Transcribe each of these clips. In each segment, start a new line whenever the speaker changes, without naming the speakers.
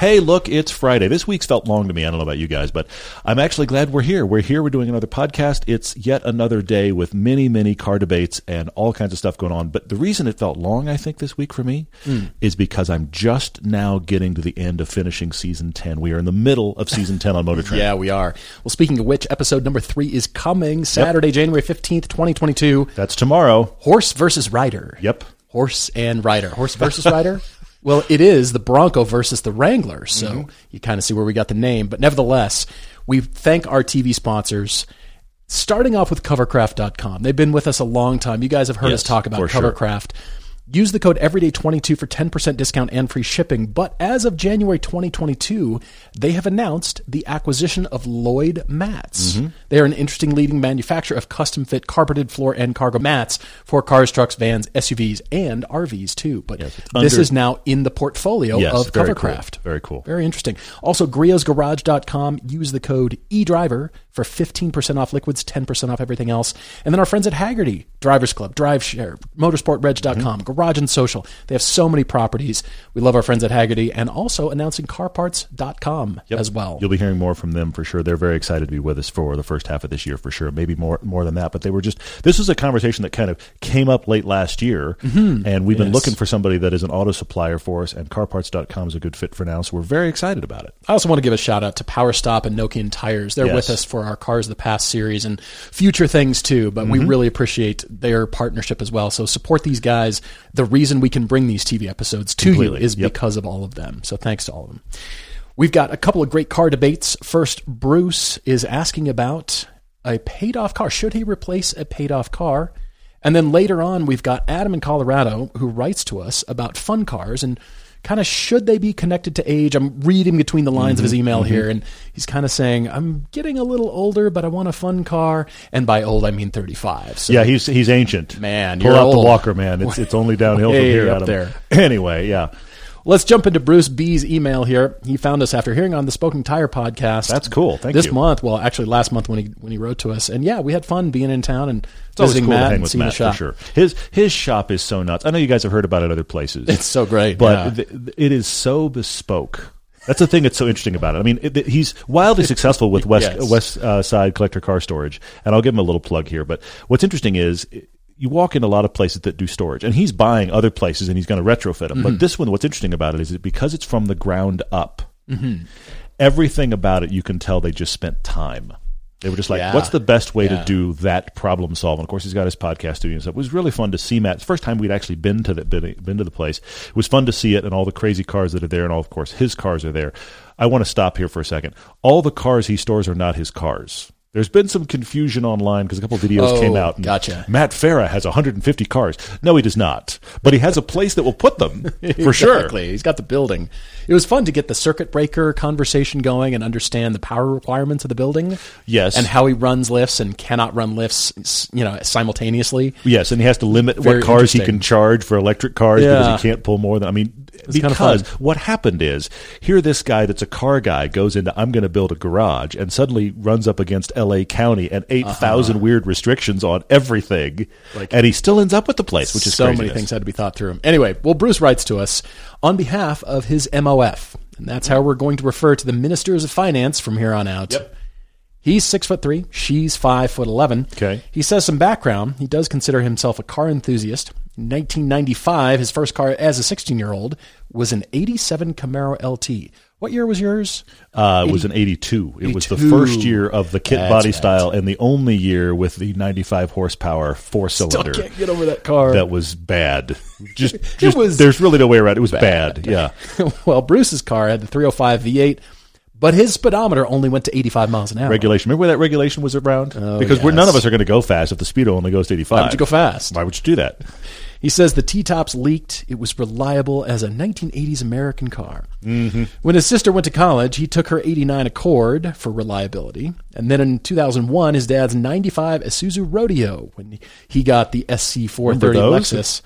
Hey, look, it's Friday. This week's felt long to me. I don't know about you guys, but I'm actually glad we're here. We're here. We're doing another podcast. It's yet another day with many, many car debates and all kinds of stuff going on. But the reason it felt long, I think, this week for me mm. is because I'm just now getting to the end of finishing season 10. We are in the middle of season 10 on Motor Trend.
yeah, we are. Well, speaking of which, episode number three is coming Saturday, yep. January 15th, 2022.
That's tomorrow.
Horse versus rider.
Yep.
Horse and rider. Horse versus rider. Well, it is the Bronco versus the Wrangler, so mm-hmm. you kind of see where we got the name. But nevertheless, we thank our TV sponsors. Starting off with covercraft.com. They've been with us a long time. You guys have heard
yes,
us talk about Covercraft. Sure. Use the code everyday22 for 10% discount and free shipping. But as of January 2022, they have announced the acquisition of Lloyd Mats. Mm-hmm. They are an interesting leading manufacturer of custom fit carpeted floor and cargo mats for cars, trucks, vans, SUVs, and RVs too. But yes, under, this is now in the portfolio
yes,
of Covercraft.
Cool. Very cool.
Very interesting. Also, GriotsGarage.com. Use the code eDriver for 15% off liquids, 10% off everything else. And then our friends at Hagerty, Drivers Club, Drive Share, MotorsportReg.com, mm-hmm. Garage and Social. They have so many properties. We love our friends at Hagerty and also announcing CarParts.com
yep.
as well.
You'll be hearing more from them for sure. They're very excited to be with us for the first half of this year for sure. Maybe more more than that, but they were just this was a conversation that kind of came up late last year mm-hmm. and we've been yes. looking for somebody that is an auto supplier for us and CarParts.com is a good fit for now, so we're very excited about it.
I also want to give a shout out to Power Stop and Nokian Tires. They're yes. with us for our Cars of the Past series and future things too, but mm-hmm. we really appreciate their partnership as well. So support these guys. The reason we can bring these TV episodes to Completely. you is yep. because of all of them. So thanks to all of them. We've got a couple of great car debates. First, Bruce is asking about a paid off car. Should he replace a paid off car? And then later on, we've got Adam in Colorado who writes to us about fun cars and kind of should they be connected to age? I'm reading between the lines mm-hmm, of his mm-hmm, email mm-hmm. here, and he's kind of saying, "I'm getting a little older, but I want a fun car." And by old, I mean 35. So,
yeah, he's he's ancient.
Man,
pull
out
old. the walker, man. It's it's only downhill from here.
Up there.
Anyway, yeah.
Let's jump into Bruce B's email here. He found us after hearing on the Smoking Tire podcast.
That's cool. Thank you.
this
you.
month. Well, actually, last month when he when he wrote to us, and yeah, we had fun being in town and
it's visiting
cool
Matt and seeing Matt, the shop. For sure. His his shop is so nuts. I know you guys have heard about it other places.
It's so great,
but
yeah.
th- it is so bespoke. That's the thing that's so interesting about it. I mean, it, he's wildly successful with West yes. West uh, Side Collector Car Storage, and I'll give him a little plug here. But what's interesting is you walk in a lot of places that do storage, and he's buying other places and he's going to retrofit them. Mm-hmm. But this one, what's interesting about it is that because it's from the ground up, mm-hmm. everything about it you can tell they just spent time. They were just like, yeah. what's the best way yeah. to do that problem solving? Of course, he's got his podcast studio and stuff. It was really fun to see Matt. First time we'd actually been to the been, been to the place. It was fun to see it and all the crazy cars that are there, and all of course his cars are there. I want to stop here for a second. All the cars he stores are not his cars. There's been some confusion online because a couple videos
oh,
came out.
gotcha.
Matt Farah has 150 cars. No, he does not. But he has a place that will put them for
exactly.
sure.
He's got the building. It was fun to get the circuit breaker conversation going and understand the power requirements of the building.
Yes,
and how he runs lifts and cannot run lifts, you know, simultaneously.
Yes, and he has to limit Very what cars he can charge for electric cars yeah. because he can't pull more than. I mean, because kind of what happened is here this guy that's a car guy goes into I'm going to build a garage and suddenly runs up against LA County and 8,000 uh-huh. weird restrictions on everything like, and he still ends up with the place which is
so
craziness.
many things had to be thought through. Anyway, well Bruce writes to us on behalf of his MOF and that's how we're going to refer to the ministers of finance from here on out.
Yep.
He's six foot three. She's five foot eleven.
Okay.
He says some background. He does consider himself a car enthusiast. In 1995, his first car as a 16 year old was an 87 Camaro LT. What year was yours?
Uh, it was an 82. 82. It was the first year of the kit That's body right. style and the only year with the 95 horsepower four cylinder.
Still can't get over that car.
That was bad. Just, just was there's really no way around it. It was bad. bad. Yeah.
well, Bruce's car had the 305 V8 but his speedometer only went to 85 miles an hour.
Regulation. Remember where that regulation was around?
Oh,
because
yes.
none of us are going to go fast if the speedo only goes to 85.
Why would you go fast?
Why would you do that?
He says the T tops leaked. It was reliable as a 1980s American car. Mm-hmm. When his sister went to college, he took her 89 Accord for reliability. And then in 2001, his dad's 95 Isuzu Rodeo when he got the SC430 Lexus.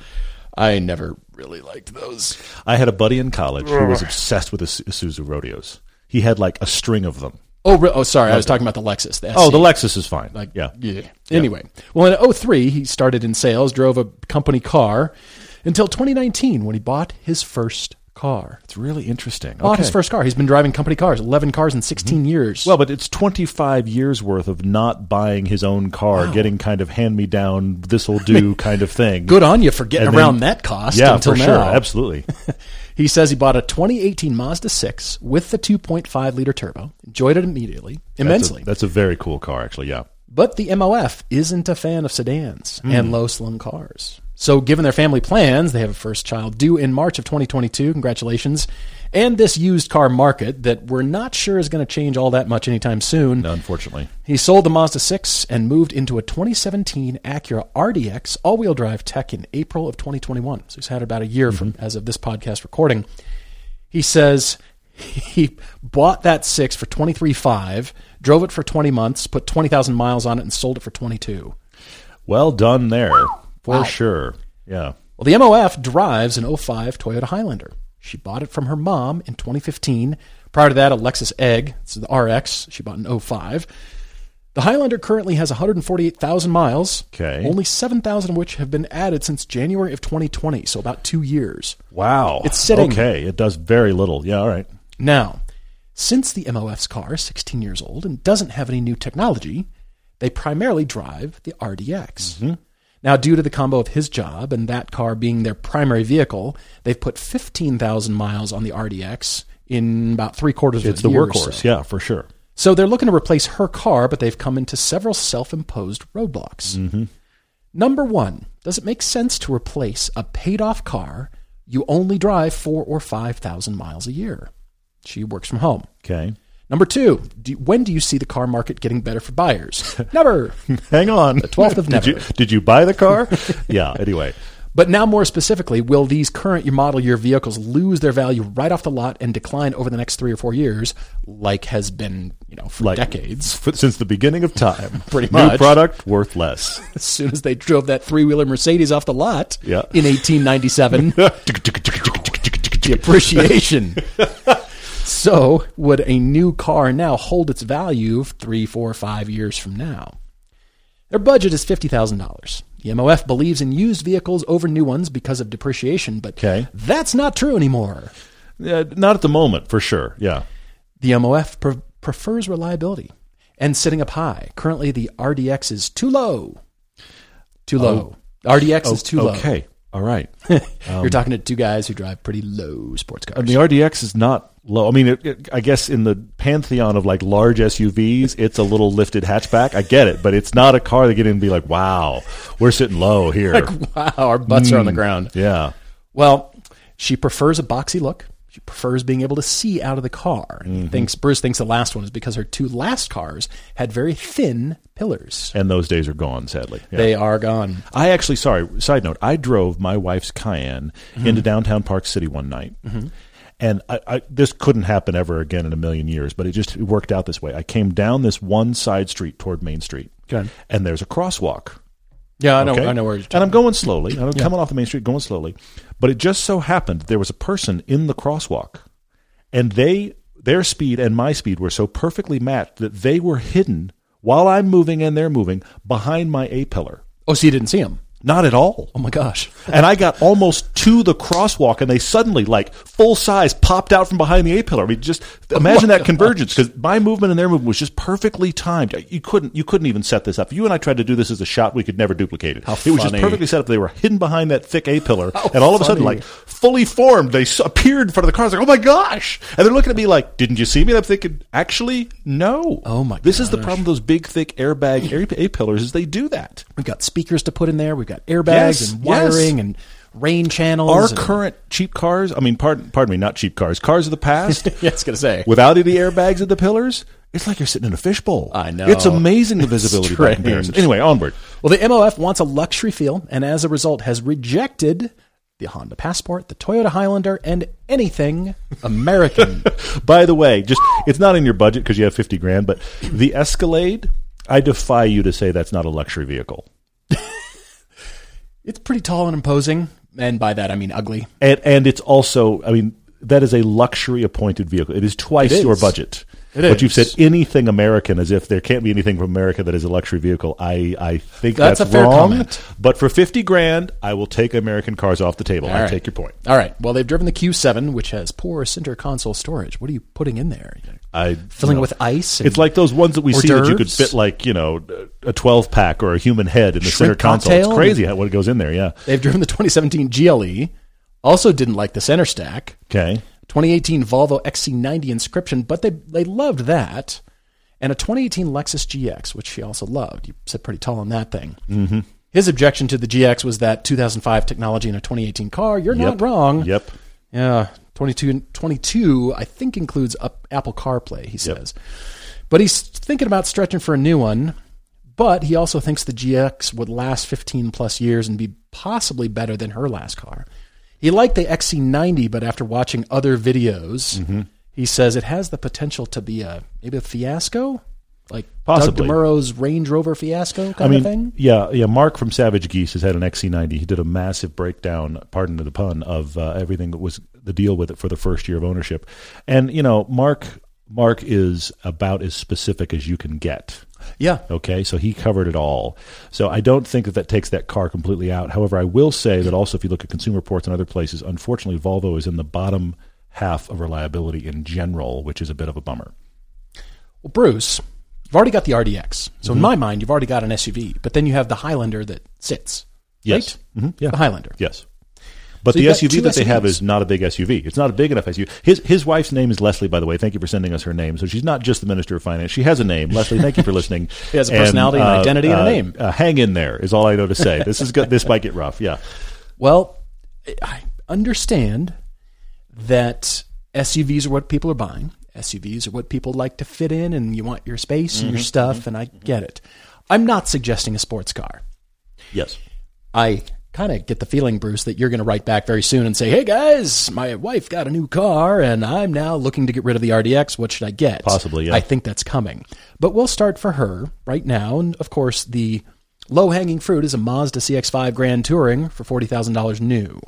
I never really liked those.
I had a buddy in college who was obsessed with the Isuzu Rodeos. He had like a string of them.
Oh, re- oh, sorry. I was talking about the Lexus. The
oh, the Lexus is fine. Like, yeah.
yeah. Anyway, well, in 03, he started in sales, drove a company car until 2019 when he bought his first car.
It's really interesting.
Bought his first car. He's been driving company cars, 11 cars in 16 mm-hmm. years.
Well, but it's 25 years worth of not buying his own car, getting kind of hand me down, this'll do kind of thing.
Good on you for getting and around then, that cost
yeah,
until
for
now.
Sure, absolutely.
he says he bought a 2018 Mazda 6 with the 2.5 liter turbo, enjoyed it immediately, immensely.
That's a, that's a very cool car, actually, yeah.
But the MOF isn't a fan of sedans mm. and low slung cars. So, given their family plans, they have a first child due in March of 2022. Congratulations. And this used car market that we're not sure is going to change all that much anytime soon.
No, unfortunately.
He sold the Mazda 6 and moved into a 2017 Acura RDX all wheel drive tech in April of 2021. So, he's had about a year mm-hmm. from as of this podcast recording. He says he bought that 6 for 23.5, drove it for 20 months, put 20,000 miles on it, and sold it for 22.
Well done there. For wow. sure. Yeah.
Well, the MOF drives an 05 Toyota Highlander. She bought it from her mom in 2015. Prior to that, a Lexus Egg. This is the RX. She bought an 05. The Highlander currently has 148,000 miles.
Okay.
Only 7,000 of which have been added since January of 2020, so about two years.
Wow.
It's sitting.
Okay, it does very little. Yeah, all right.
Now, since the MOF's car is 16 years old and doesn't have any new technology, they primarily drive the RDX. Mm-hmm. Now, due to the combo of his job and that car being their primary vehicle, they've put 15,000 miles on the RDX in about three quarters
it's
of
the year. It's the workhorse, so. yeah, for sure.
So they're looking to replace her car, but they've come into several self imposed roadblocks.
Mm-hmm.
Number one, does it make sense to replace a paid off car you only drive four or 5,000 miles a year? She works from home.
Okay.
Number two, do, when do you see the car market getting better for buyers? Never.
Hang on.
The 12th of never.
did, you, did you buy the car? yeah, anyway.
But now, more specifically, will these current model year vehicles lose their value right off the lot and decline over the next three or four years, like has been, you know, for like, decades,
for, since the beginning of time?
Pretty much.
New product worth less.
As soon as they drove that three wheeler Mercedes off the lot
yeah.
in 1897, the appreciation. So, would a new car now hold its value three, four, five years from now? Their budget is $50,000. The MOF believes in used vehicles over new ones because of depreciation, but
okay.
that's not true anymore.
Uh, not at the moment, for sure. Yeah.
The MOF pre- prefers reliability and sitting up high. Currently, the RDX is too low. Too low. Oh, RDX oh, is too
okay.
low.
Okay. All right.
Um, You're talking to two guys who drive pretty low sports cars.
And the RDX is not low. I mean, it, it, I guess in the pantheon of like large SUVs, it's a little lifted hatchback. I get it, but it's not a car that get in and be like, "Wow, we're sitting low here."
like, wow, our butts mm, are on the mm, ground.
Yeah.
Well, she prefers a boxy look. She prefers being able to see out of the car. Mm-hmm. Thinks Bruce thinks the last one is because her two last cars had very thin pillars.
And those days are gone, sadly.
Yeah. They are gone.
I actually, sorry, side note, I drove my wife's Cayenne mm-hmm. into downtown Park City one night. Mm-hmm. And I, I, this couldn't happen ever again in a million years, but it just it worked out this way. I came down this one side street toward Main Street,
okay.
and there's a crosswalk.
Yeah, I know. Okay? I know where you're.
And I'm going slowly. I'm yeah. coming off the main street, going slowly. But it just so happened there was a person in the crosswalk, and they their speed and my speed were so perfectly matched that they were hidden while I'm moving and they're moving behind my A pillar.
Oh, so you didn't see them?
Not at all.
Oh my gosh.
and I got almost to the crosswalk and they suddenly, like full size, popped out from behind the A pillar. I mean, just oh imagine oh that gosh. convergence because my movement and their movement was just perfectly timed. You couldn't, you couldn't even set this up. You and I tried to do this as a shot, we could never duplicate it.
How
it
funny.
was just perfectly set up. They were hidden behind that thick A pillar
How
and all of a
funny.
sudden, like fully formed, they appeared in front of the car. I was like, oh my gosh. And they're looking at me like, didn't you see me? And I'm thinking, actually, no.
Oh my gosh.
This gosh. is the problem with those big, thick airbag A pillars is they do that.
We've got speakers to put in there. We've got airbags yes. and wiring yes. and rain channels.
Our
and,
current cheap cars, I mean, pardon, pardon me, not cheap cars, cars of the past.
yeah, I was going to say.
Without any airbags at the pillars, It's like you're sitting in a fishbowl.
I know.
It's amazing the visibility by comparison. Anyway, onward.
Well, the MOF wants a luxury feel, and as a result, has rejected the Honda Passport, the Toyota Highlander, and anything American.
by the way, just it's not in your budget because you have fifty grand, but the Escalade. I defy you to say that's not a luxury vehicle.
it's pretty tall and imposing, and by that I mean ugly.
And and it's also, I mean, that is a luxury appointed vehicle. It is twice it is. your budget. It but is. you've said anything American as if there can't be anything from America that is a luxury vehicle. I, I think that's, that's wrong. Comment. But for fifty grand, I will take American cars off the table. All I right. take your point.
All right. Well, they've driven the Q7, which has poor center console storage. What are you putting in there?
I
filling you know, it with ice.
it's like those ones that we see that you could fit like you know a twelve pack or a human head in the center console. It's crazy how what goes in there. Yeah.
They've driven the 2017 GLE. Also, didn't like the center stack.
Okay.
2018 Volvo XC90 Inscription, but they they loved that, and a 2018 Lexus GX, which she also loved. You sit pretty tall on that thing.
Mm-hmm.
His objection to the GX was that 2005 technology in a 2018 car. You're
yep.
not wrong.
Yep.
Yeah. 22, 22 I think includes Apple CarPlay. He says, yep. but he's thinking about stretching for a new one. But he also thinks the GX would last 15 plus years and be possibly better than her last car. He liked the XC90, but after watching other videos,
mm-hmm.
he says it has the potential to be a maybe a fiasco, like
Possibly.
Doug DeMuro's Range Rover fiasco kind I
mean,
of thing.
Yeah, yeah. Mark from Savage Geese has had an XC90. He did a massive breakdown, pardon the pun, of uh, everything that was the deal with it for the first year of ownership. And you know, Mark Mark is about as specific as you can get.
Yeah.
Okay. So he covered it all. So I don't think that that takes that car completely out. However, I will say that also, if you look at Consumer Reports and other places, unfortunately, Volvo is in the bottom half of reliability in general, which is a bit of a bummer.
Well, Bruce, you've already got the RDX. So mm-hmm. in my mind, you've already got an SUV, but then you have the Highlander that sits.
Yes.
Right?
Mm-hmm. Yeah.
The Highlander.
Yes. But so the SUV that they have is not a big SUV. It's not a big enough SUV. His his wife's name is Leslie, by the way. Thank you for sending us her name. So she's not just the Minister of Finance. She has a name. Leslie, thank you for listening.
she has a personality, and, uh, an identity, and a
uh,
name.
Uh, hang in there is all I know to say. This is good. this might get rough. Yeah.
Well, I understand that SUVs are what people are buying. SUVs are what people like to fit in, and you want your space and mm-hmm, your stuff, mm-hmm, and I get it. I'm not suggesting a sports car.
Yes.
I kind of get the feeling, Bruce, that you're going to write back very soon and say, "Hey guys, my wife got a new car, and I'm now looking to get rid of the RDX. What should I get?"
Possibly, yeah.
I think that's coming, but we'll start for her right now, and of course, the low hanging fruit is a Mazda CX-5 Grand Touring for forty thousand dollars new.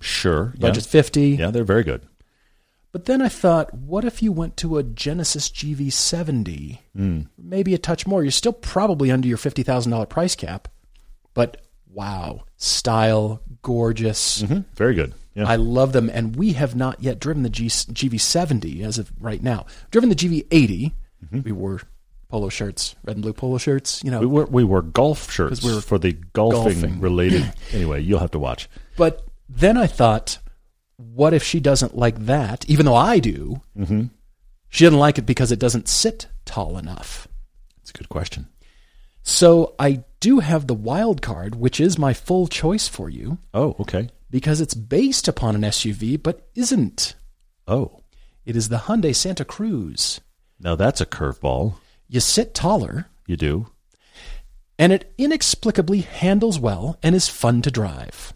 Sure,
budget yeah. fifty.
Yeah, they're very good.
But then I thought, what if you went to a Genesis GV70?
Mm.
Maybe a touch more. You're still probably under your $50,000 price cap, but wow, style, gorgeous.
Mm-hmm. Very good. Yeah.
I love them. And we have not yet driven the G- GV70 as of right now. Driven the GV80. Mm-hmm. We wore polo shirts, red and blue polo shirts. You know,
we wore, we wore golf shirts we were for the golfing, golfing. related. anyway, you'll have to watch.
But then I thought, what if she doesn't like that? Even though I do,
mm-hmm.
she doesn't like it because it doesn't sit tall enough.
It's a good question.
So I do have the wild card, which is my full choice for you.
Oh, okay.
Because it's based upon an SUV, but isn't.
Oh.
It is the Hyundai Santa Cruz.
Now that's a curveball.
You sit taller.
You do.
And it inexplicably handles well and is fun to drive.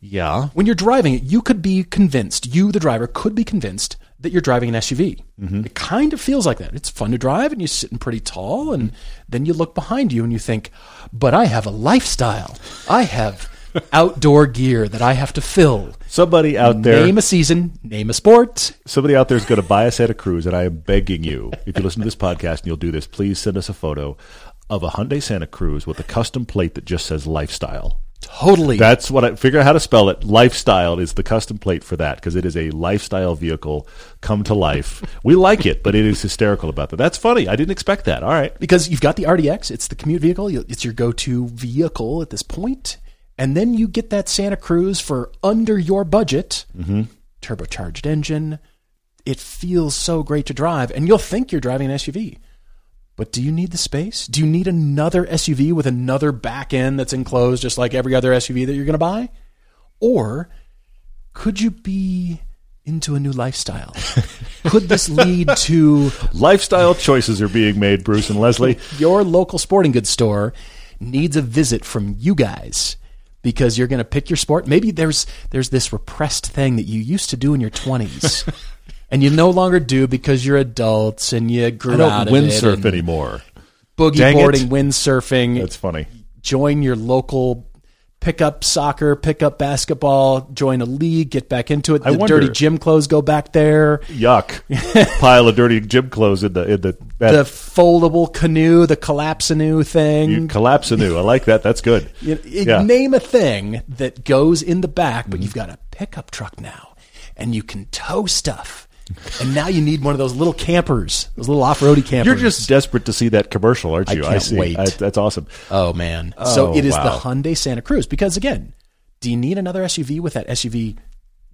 Yeah.
When you're driving it, you could be convinced, you, the driver, could be convinced that you're driving an SUV.
Mm-hmm.
It kind of feels like that. It's fun to drive and you're sitting pretty tall and then you look behind you and you think, "But I have a lifestyle. I have outdoor gear that I have to fill."
Somebody out there
Name a season, name a sport.
Somebody out there is going to buy a Santa Cruz and I am begging you, if you listen to this podcast and you'll do this, please send us a photo of a Hyundai Santa Cruz with a custom plate that just says lifestyle.
Totally.
That's what I figure out how to spell it. Lifestyle is the custom plate for that because it is a lifestyle vehicle come to life. we like it, but it is hysterical about that. That's funny. I didn't expect that. All right.
Because you've got the RDX, it's the commute vehicle, it's your go to vehicle at this point. And then you get that Santa Cruz for under your budget,
mm-hmm.
turbocharged engine. It feels so great to drive, and you'll think you're driving an SUV. But do you need the space? Do you need another SUV with another back end that's enclosed just like every other SUV that you're going to buy? Or could you be into a new lifestyle? Could this lead to
lifestyle choices are being made, Bruce and Leslie?
Your local sporting goods store needs a visit from you guys because you're going to pick your sport. Maybe there's there's this repressed thing that you used to do in your 20s. and you no longer do because you're adults and you grew
I don't
out
windsurf anymore.
Boogie Dang boarding, it. windsurfing.
That's funny.
Join your local pick up soccer, pick up basketball, join a league, get back into it. The wonder, dirty gym clothes go back there.
Yuck! Pile of dirty gym clothes in the in the
bed. the foldable canoe, the collapsanoe thing.
You, collapsanoe, I like that. That's good.
you, yeah. Name a thing that goes in the back, but mm-hmm. you've got a pickup truck now, and you can tow stuff and now you need one of those little campers, those little off-roady campers.
You're just desperate to see that commercial, aren't you?
I can't I see. wait. I,
that's awesome.
Oh man! Oh, so it is wow. the Hyundai Santa Cruz because again, do you need another SUV with that SUV?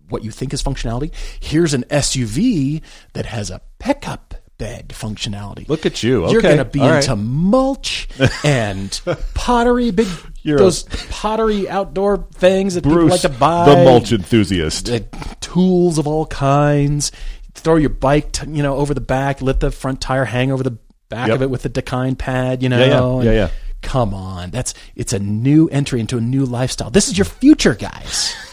What you think is functionality? Here's an SUV that has a pickup bed functionality.
Look at you. Okay.
You're going to be All into right. mulch and pottery, big You're those a, pottery outdoor things that Bruce, people like to buy.
The mulch enthusiast.
Uh, tools of all kinds throw your bike, t- you know, over the back, let the front tire hang over the back yep. of it with the Dakine pad, you know.
Yeah, yeah, yeah, yeah.
Come on, that's it's a new entry into a new lifestyle. This is your future, guys.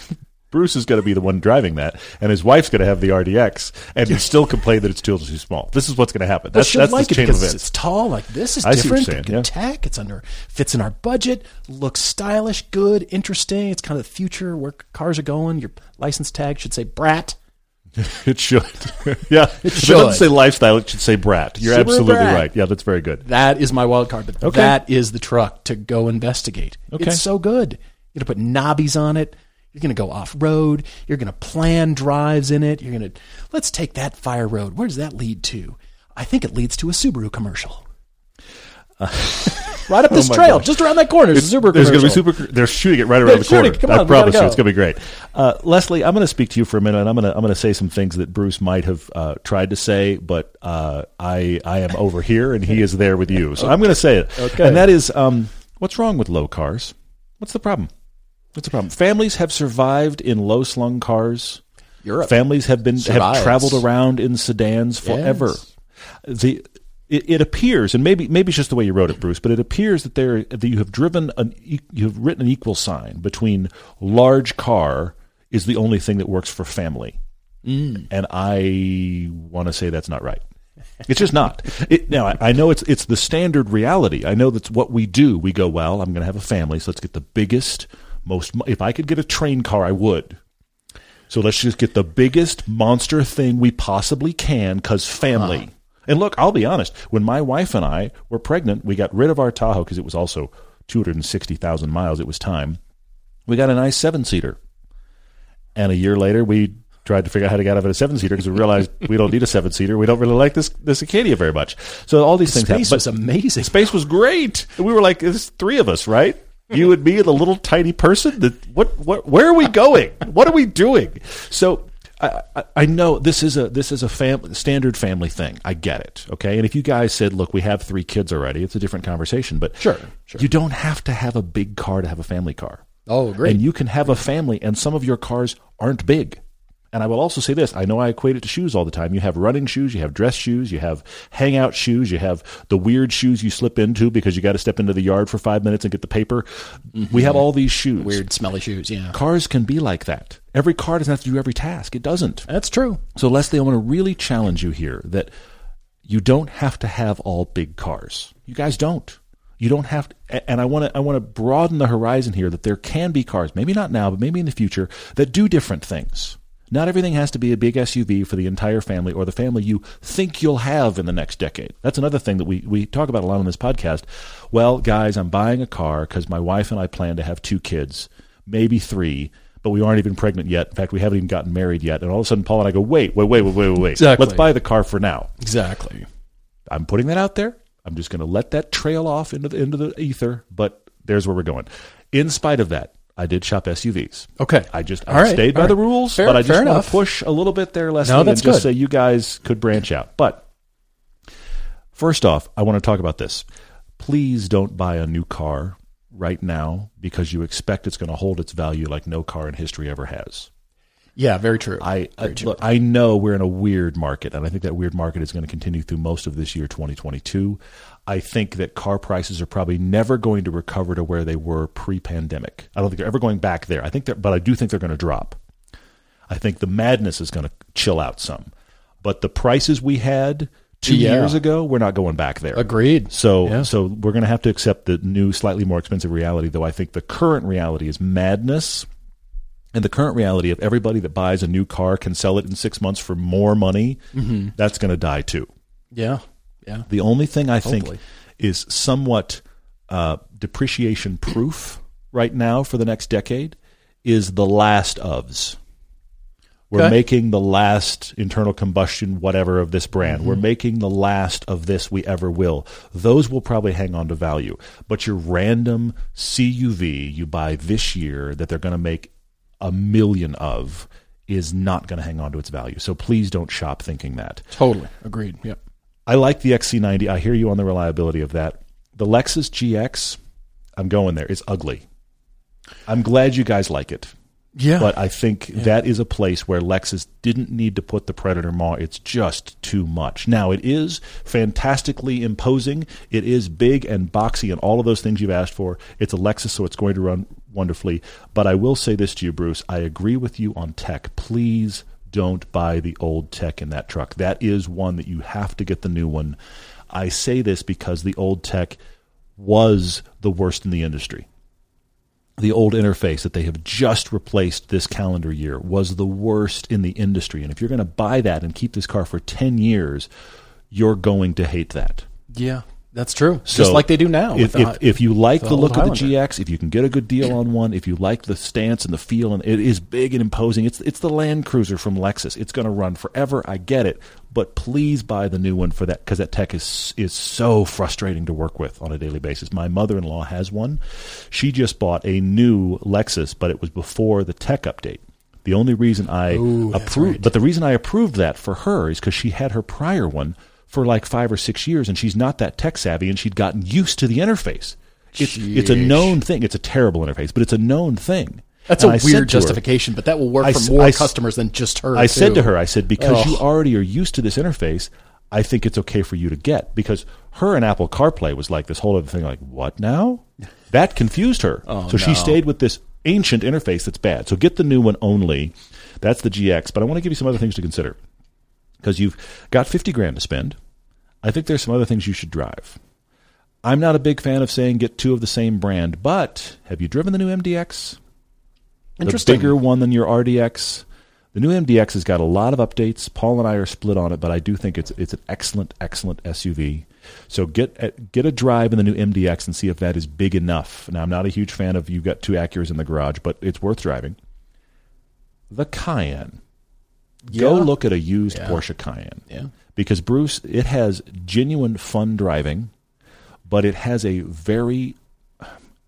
Bruce is going to be the one driving that, and his wife's going to have the RDX, and you still complain that it's too, too small. This is what's going to happen. That's,
well,
that's
like
the chain of events.
It's tall, like this is I different. Saying, yeah. Tech, it's under fits in our budget, looks stylish, good, interesting. It's kind of the future where cars are going. Your license tag should say Brat.
it should. yeah. It should. If it doesn't say lifestyle, it should say brat. You're absolutely brat. right. Yeah, that's very good.
That is my wild card. But okay. that is the truck to go investigate. Okay. It's so good. You're going to put knobbies on it. You're going to go off road. You're going to plan drives in it. You're going to, let's take that fire road. Where does that lead to? I think it leads to a Subaru commercial. Uh, right up this oh trail, gosh. just around that corner. There's,
super. There's going to be super. They're shooting it right around they're the corner. Come on, I promise go. you, it's going to be great. Uh, Leslie, I'm going to speak to you for a minute. and I'm going to I'm going to say some things that Bruce might have uh, tried to say, but uh, I I am over here and he is there with you. So okay. I'm going to say it. Okay. And that is, um, what's wrong with low cars? What's the problem? What's the problem? Families have survived in low slung cars.
Europe.
Families have been survives. have traveled around in sedans forever. Yes. The it, it, appears, and maybe maybe it's just the way you wrote it, Bruce, but it appears that there that you have driven an you have written an equal sign between large car is the only thing that works for family,
mm.
and I want to say that's not right. It's just not. It, now I, I, know it's it's the standard reality. I know that's what we do. We go, well, I'm going to have a family, so let's get the biggest, most. If I could get a train car, I would. So let's just get the biggest monster thing we possibly can, because family. Uh-huh. And look, I'll be honest. When my wife and I were pregnant, we got rid of our Tahoe because it was also 260,000 miles. It was time. We got a nice seven seater. And a year later, we tried to figure out how to get out of it a seven seater because we realized we don't need a seven seater. We don't really like this this Acadia very much. So all these
the
things.
Space was amazing.
Space was great. And we were like, "There's three of us, right? You and me, the little tiny person. That what what? Where are we going? What are we doing?" So I, I, know this is a this is a fam- standard family thing. I get it. Okay, and if you guys said, "Look, we have three kids already," it's a different conversation. But
sure, sure.
you don't have to have a big car to have a family car.
Oh, great!
And you can have a family, and some of your cars aren't big. And I will also say this I know I equate it to shoes all the time. You have running shoes, you have dress shoes, you have hangout shoes, you have the weird shoes you slip into because you got to step into the yard for five minutes and get the paper. Mm-hmm. We have all these shoes.
Weird, smelly shoes, yeah.
Cars can be like that. Every car doesn't have to do every task. It doesn't.
That's true.
So, Leslie, I want to really challenge you here that you don't have to have all big cars. You guys don't. You don't have to, and I want to I want to broaden the horizon here that there can be cars, maybe not now, but maybe in the future, that do different things. Not everything has to be a big SUV for the entire family or the family you think you'll have in the next decade. That's another thing that we, we talk about a lot on this podcast. Well, guys, I'm buying a car because my wife and I plan to have two kids, maybe three, but we aren't even pregnant yet. In fact, we haven't even gotten married yet. And all of a sudden, Paul and I go, wait, wait, wait, wait, wait, wait.
Exactly.
Let's buy the car for now.
Exactly.
I'm putting that out there. I'm just going to let that trail off into the, into the ether, but there's where we're going. In spite of that, I did shop SUVs.
Okay.
I just I right. stayed by right. the rules, fair, but I just want to push a little bit there, Leslie, no, that's and just good. say you guys could branch out. But first off, I want to talk about this. Please don't buy a new car right now because you expect it's going to hold its value like no car in history ever has.
Yeah, very true.
I
very
I,
true.
look, I know we're in a weird market, and I think that weird market is going to continue through most of this year, 2022. I think that car prices are probably never going to recover to where they were pre-pandemic. I don't think they're ever going back there. I think they're, but I do think they're going to drop. I think the madness is going to chill out some, but the prices we had two
Yeah.
years ago, we're not going back there.
Agreed.
So,
Yeah.
so we're going to have to accept the new, slightly more expensive reality. Though I think the current reality is madness, and the current reality of everybody that buys a new car can sell it in six months for more money.
Mm-hmm.
That's going to die too.
Yeah. Yeah.
The only thing I think is somewhat uh, depreciation proof right now for the next decade is the last ofs. We're
Okay.
making the last internal combustion whatever of this brand.
Mm-hmm.
We're making the last of this we ever will. Those will probably hang on to value. But your random CUV you buy this year that they're going to make a million of is not going to hang on to its value. So please don't shop thinking that.
Totally. Agreed. Yep.
I like the XC90. I hear you on the reliability of that. The Lexus GX, I'm going there. It's ugly. I'm glad you guys like it.
Yeah.
But I think that is a place where Lexus didn't need to put the Predator Maw. It's just too much. Now, it is fantastically imposing. It is big and boxy and all of those things you've asked for. It's a Lexus, so it's going to run wonderfully. But I will say this to you, Bruce. I agree with you on tech. Please don't buy the old tech in that truck. That is one that you have to get the new one. I say this because the old tech was the worst in the industry the old interface that they have just replaced this calendar year was the worst in the industry. And if you're going to buy that and keep this car for 10 years, you're going to hate that.
yeah. That's true.
So
Just like they do now.
If,
with
if, if you like
the
the, look of the GX, if you can get a good deal on one, if you like the stance and the feel, and it is big and imposing, it's it's the Land Cruiser from Lexus. It's going to run forever. I get it, but please buy the new one for that because that tech is is so frustrating to work with on a daily basis. My mother in law has one. She just bought a new Lexus, but it was before the tech update. The only reason I
Ooh,
approved,
right.
but the reason I approved that for her is because she had her prior one for like five or six years, and she's not that tech savvy, and she'd gotten used to the interface. It's it's a known thing. It's a terrible interface, but it's a known thing.
That's
And
a
I
weird
to her-
justification, but that will work
I
for more
I
customers than just her.
I said to her, I said, because you already are used to this interface, I think it's okay for you to get. Because her and Apple CarPlay was like this whole other thing, like, what now? That confused her.
Oh,
so she stayed with this ancient interface that's bad. So get the new one only. That's the GX. But I want to give you some other things to consider. Because you've got 50 grand to spend. I think there's some other things you should drive. I'm not a big fan of saying get two of the same brand, but have you driven the new MDX?
Interesting.
The bigger one than your RDX. The new MDX has got a lot of updates. Paul and I are split on it, but I do think it's it's an excellent, excellent SUV. So get uh, get a drive in the new MDX and see if that is big enough. Now I'm not a huge fan of you've got two Acuras in the garage, but it's worth driving. The Cayenne. Go look at a used
Yeah.
Porsche Cayenne
Yeah.
because Bruce, it has genuine fun driving, but it has a very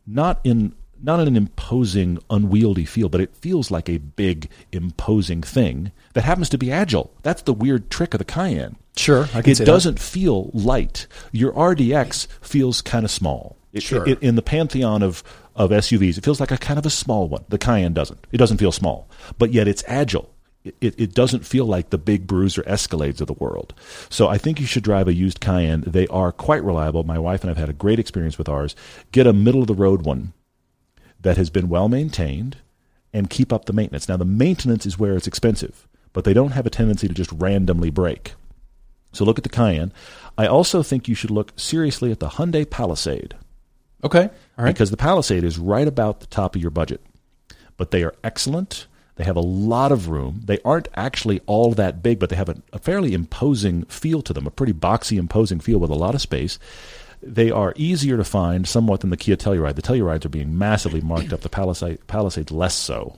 not in not an imposing, unwieldy feel, but it feels like a big, imposing thing that happens to be agile. That's the weird trick of the Cayenne.
Sure,
it doesn't feel light. Your RDX feels kind of small. It-
Sure.
it- in the pantheon of of SUVs, it feels like a kind of a small one. The Cayenne doesn't. It doesn't feel small, but yet it's agile. It, it, doesn't feel like the big Bruiser Escalades of the world. So I think you should drive a used Cayenne. They are quite reliable. My wife and I've had a great experience with ours. Get a middle of the road one that has been well maintained and keep up the maintenance. Now, the maintenance is where it's expensive, but they don't have a tendency to just randomly break. So look at the Cayenne. I also think you should look seriously at the Hyundai Palisade
Okay. All right.
because the Palisade is right about the top of your budget. But they are excellent. They have a lot of room. They aren't actually all that big, but they have a, a fairly imposing feel to them, a pretty boxy, imposing feel with a lot of space. They are easier to find somewhat than the Kia Telluride. The Tellurides are being massively marked up. The Palisade, Palisade less so.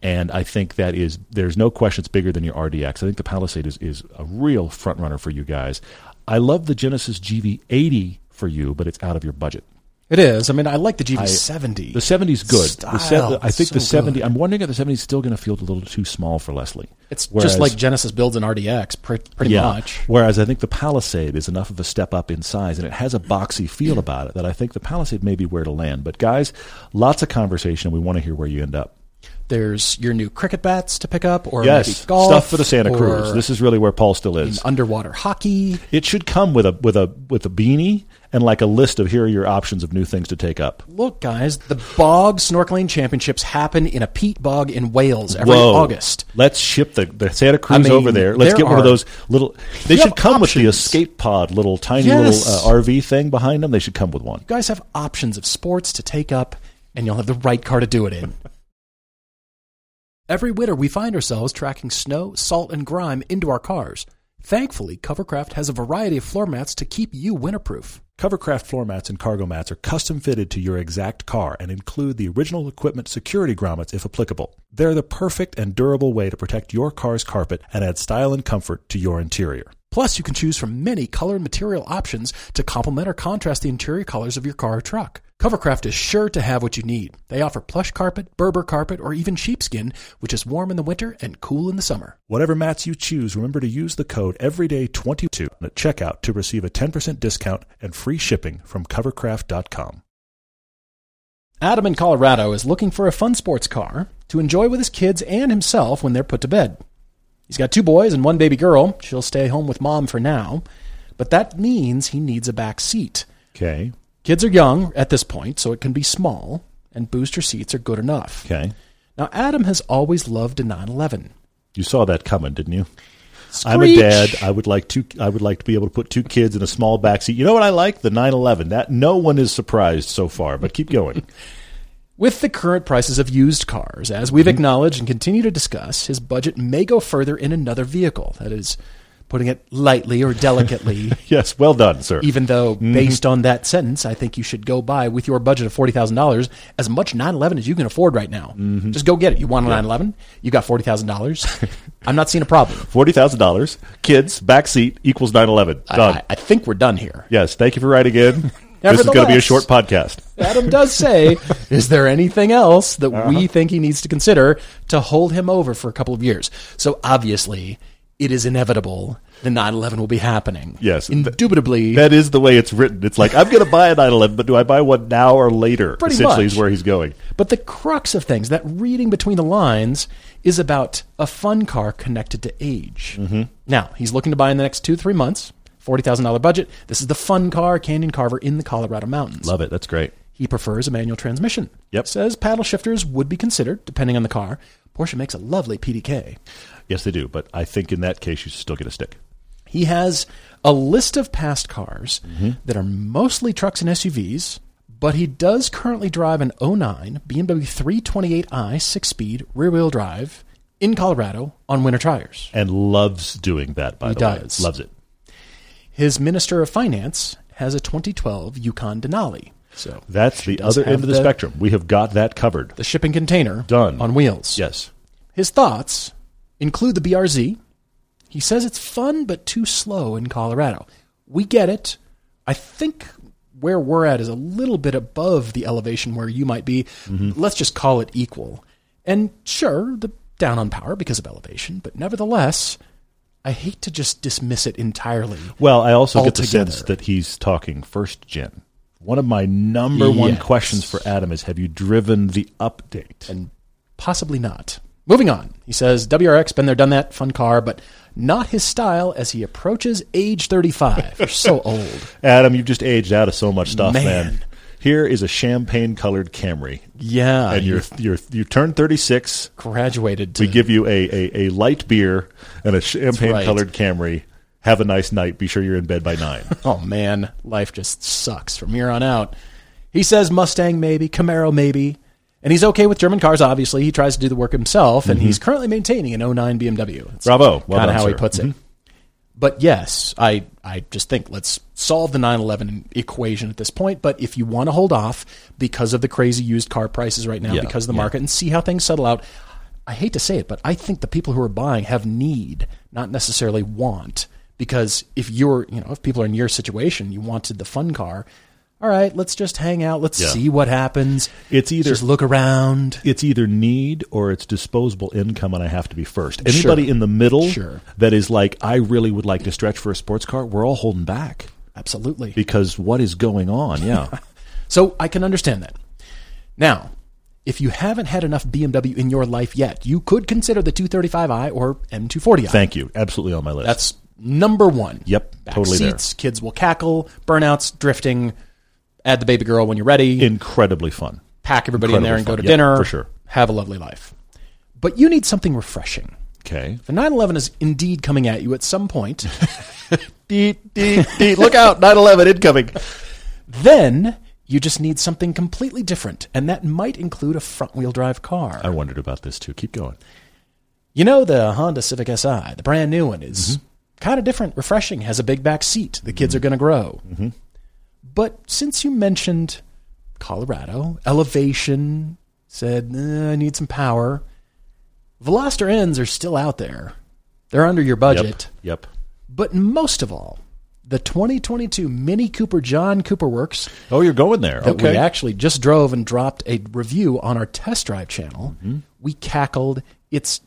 And I think that is there's no question it's bigger than your RDX. I think the Palisade is, is a real front runner for you guys. I love the Genesis GV80 for you, but it's out of your budget.
It is. I mean, I like the GV70.
The 70's good. the
Style,
I think
so
the 70.
good.
I'm wondering if the 70 is still going to feel a little too small for Leslie.
it's
Whereas-
just like Genesis builds an RDX, pre- pretty
yeah.
much.
Whereas I think the Palisade is enough of a step up in size, and it has a boxy feel about it that I think the Palisade may be where to land. But guys, lots of conversation. We want to hear where you end up.
There's your new cricket bats to pick up, or maybe golf,
stuff for the Santa
or,
Cruz. This is really where Paul still is.
underwater hockey.
It should come with a with a with a beanie and like a list of here are your options of new things to take up.
Look, guys, the Bog Snorkeling Championships happen in a peat bog in Wales every
Whoa.
August.
Let's ship the, the Santa Cruz
I mean,
over there. Let's
there
get one of those little. They should come with the escape pod, little tiny
Yes.
little uh, RV thing behind them. They should come with one.
You guys have options of sports to take up, and you'll have the right car to do it in. Every winter, we find ourselves tracking snow, salt, and grime into our cars. Thankfully, Covercraft has a variety of floor mats to keep you winterproof.
Covercraft floor mats and cargo mats are custom fitted to your exact car and include the original equipment security grommets if applicable. They're the perfect and durable way to protect your car's carpet and add style and comfort to your interior.
Plus, you can choose from many color and material options to complement or contrast the interior colors of your car or truck. Covercraft is sure to have what you need. They offer plush carpet, Berber carpet, or even sheepskin, which is warm in the winter and cool in the summer.
Whatever mats you choose, remember to use the code EVERYDAY22 at checkout to receive a 10% discount and free shipping from covercraft.com.
Adam in Colorado is looking for a fun sports car to enjoy with his kids and himself when they're put to bed. He's got two boys and one baby girl. She'll stay home with mom for now, but that means he needs a back seat.
Okay.
Kids are young at this point, so it can be small, and booster seats are good enough.
Okay.
Now, Adam has always loved a 911.
You saw that coming, didn't you? I'm a dad. I would like to. I would like to be able to put two kids in a small back seat. You know what I like? The 911. That no one is surprised so far. But keep going.
With the current prices of used cars, as we've mm-hmm. acknowledged and continue to discuss, his budget may go further in another vehicle. That is, putting it lightly or delicately.
yes. Well done, sir.
even though, mm-hmm. based on that sentence, I think you should go buy with your budget of forty thousand dollars as much 911 as you can afford right now. Mm-hmm. Just go get it. You want a 911? You got forty thousand dollars. I'm not seeing a problem.
Forty thousand dollars. Kids back seat equals 911.
I,
Done.
I, I think we're done here.
yes. Thank you for writing in. this is going to be a short podcast.
Adam does say, "Is there anything else that we uh-huh. think he needs to consider to hold him over for a couple of years?" So obviously, it is inevitable the 9-11 will be happening.
Yes.
indubitably.
That is the way it's written. It's like I'm going to buy a 9-11, but do I buy one now or later?
Pretty
Essentially,
much.
is where he's going.
But the crux of things, that reading between the lines, is about a fun car connected to age. Mm-hmm. Now, he's looking to buy in the next two, three months, $40,000 budget. This is the fun car, Canyon Carver, in the Colorado mountains.
Love it. That's great.
He prefers a manual transmission.
Yep.
Says paddle shifters would be considered, depending on the car. Porsche makes a lovely PDK.
Yes, they do. But I think in that case, you should still get a stick.
He has a list of past cars
Mm-hmm.
that are mostly trucks and SUVs, but he does currently drive an 09 BMW 328i six speed rear wheel drive in Colorado on winter tires.
And loves doing that. By
He
the
does.
way, loves it.
His Minister of Finance has a 2012 Yukon Denali. So
That's the other end of the, spectrum. We have got that covered.
The shipping container
Done.
on wheels.
Yes.
His thoughts include the BRZ. He says it's fun but too slow in Colorado. We get it. I think where we're at is a little bit above the elevation where you might be. Mm-hmm. Let's just call it equal. And sure, the down on power because of elevation, but nevertheless, I hate to just dismiss it entirely.
Well, I also get the sense that he's talking first gen. One of my number one questions for Adam is: Have you driven the update?
and possibly not. Moving on, he says WRX been there, done that, fun car, but not his style as he approaches age 35. You're so old.
Adam, you've just aged out of so much stuff, man.
Man.
Here is a champagne-colored Camry,
Yeah,
and you're you're you turned 36.
graduated to
We give you a, a, a light beer and a champagne-colored Camry. Have a nice night. Be sure you're in bed by nine.
Oh man, life just sucks from here on out. He says Mustang maybe, Camaro maybe, and he's okay with German cars. Obviously, he tries to do the work himself, and mm-hmm. he's currently maintaining an 09 BMW. That's
Bravo. Well
kind of how he
sir.
puts it. Mm-hmm. But yes, I I just think let's solve the 911 equation at this point. But if you want to hold off because of the crazy used car prices right now,
Yeah,
because of the
yeah.
market, and see how things settle out, I hate to say it, but I think the people who are buying have need, not necessarily want. Because if you're, you know, if people are in your situation, you wanted the fun car. All right, let's just hang out. Let's
Yeah.
see what happens.
It's either-
just look around.
it's either need or it's disposable income, and I have to be first. Anybody in the middle
Sure.
that is like, I really would like to stretch for a sports car, we're all holding back
Absolutely.
because what is going on? Yeah.
So I can understand that. Now, if you haven't had enough BMW in your life yet, you could consider the 235i or M240i.
Thank you. Absolutely on my list.
That's number one.
Yep,
Back
totally
seats, kids will cackle, burnouts, drifting. Add the baby girl when you're ready.
Incredibly fun.
Pack everybody in there and
Incredibly
go to.
Yep,
dinner.
for sure.
Have a lovely life. But you need something refreshing.
Okay.
The 911 is indeed coming at you at some point. deet, deet, deet. Look out, 911 incoming. Then you just need something completely different, and that might include a front wheel drive car.
I wondered about this too. Keep going.
You know, the Honda Civic Si, the brand new one, is mm-hmm. Kind of different, refreshing, has a big back seat. The kids are going to grow. But since you mentioned Colorado, elevation, said, eh, I need some power, Veloster Ns are still out there. They're under your budget.
Yep.
But most of all, the 2022 Mini Cooper John Cooper Works
Oh, you're going there.
that
okay.
we actually just drove and dropped a review on our test drive channel.
Mm-hmm.
We cackled its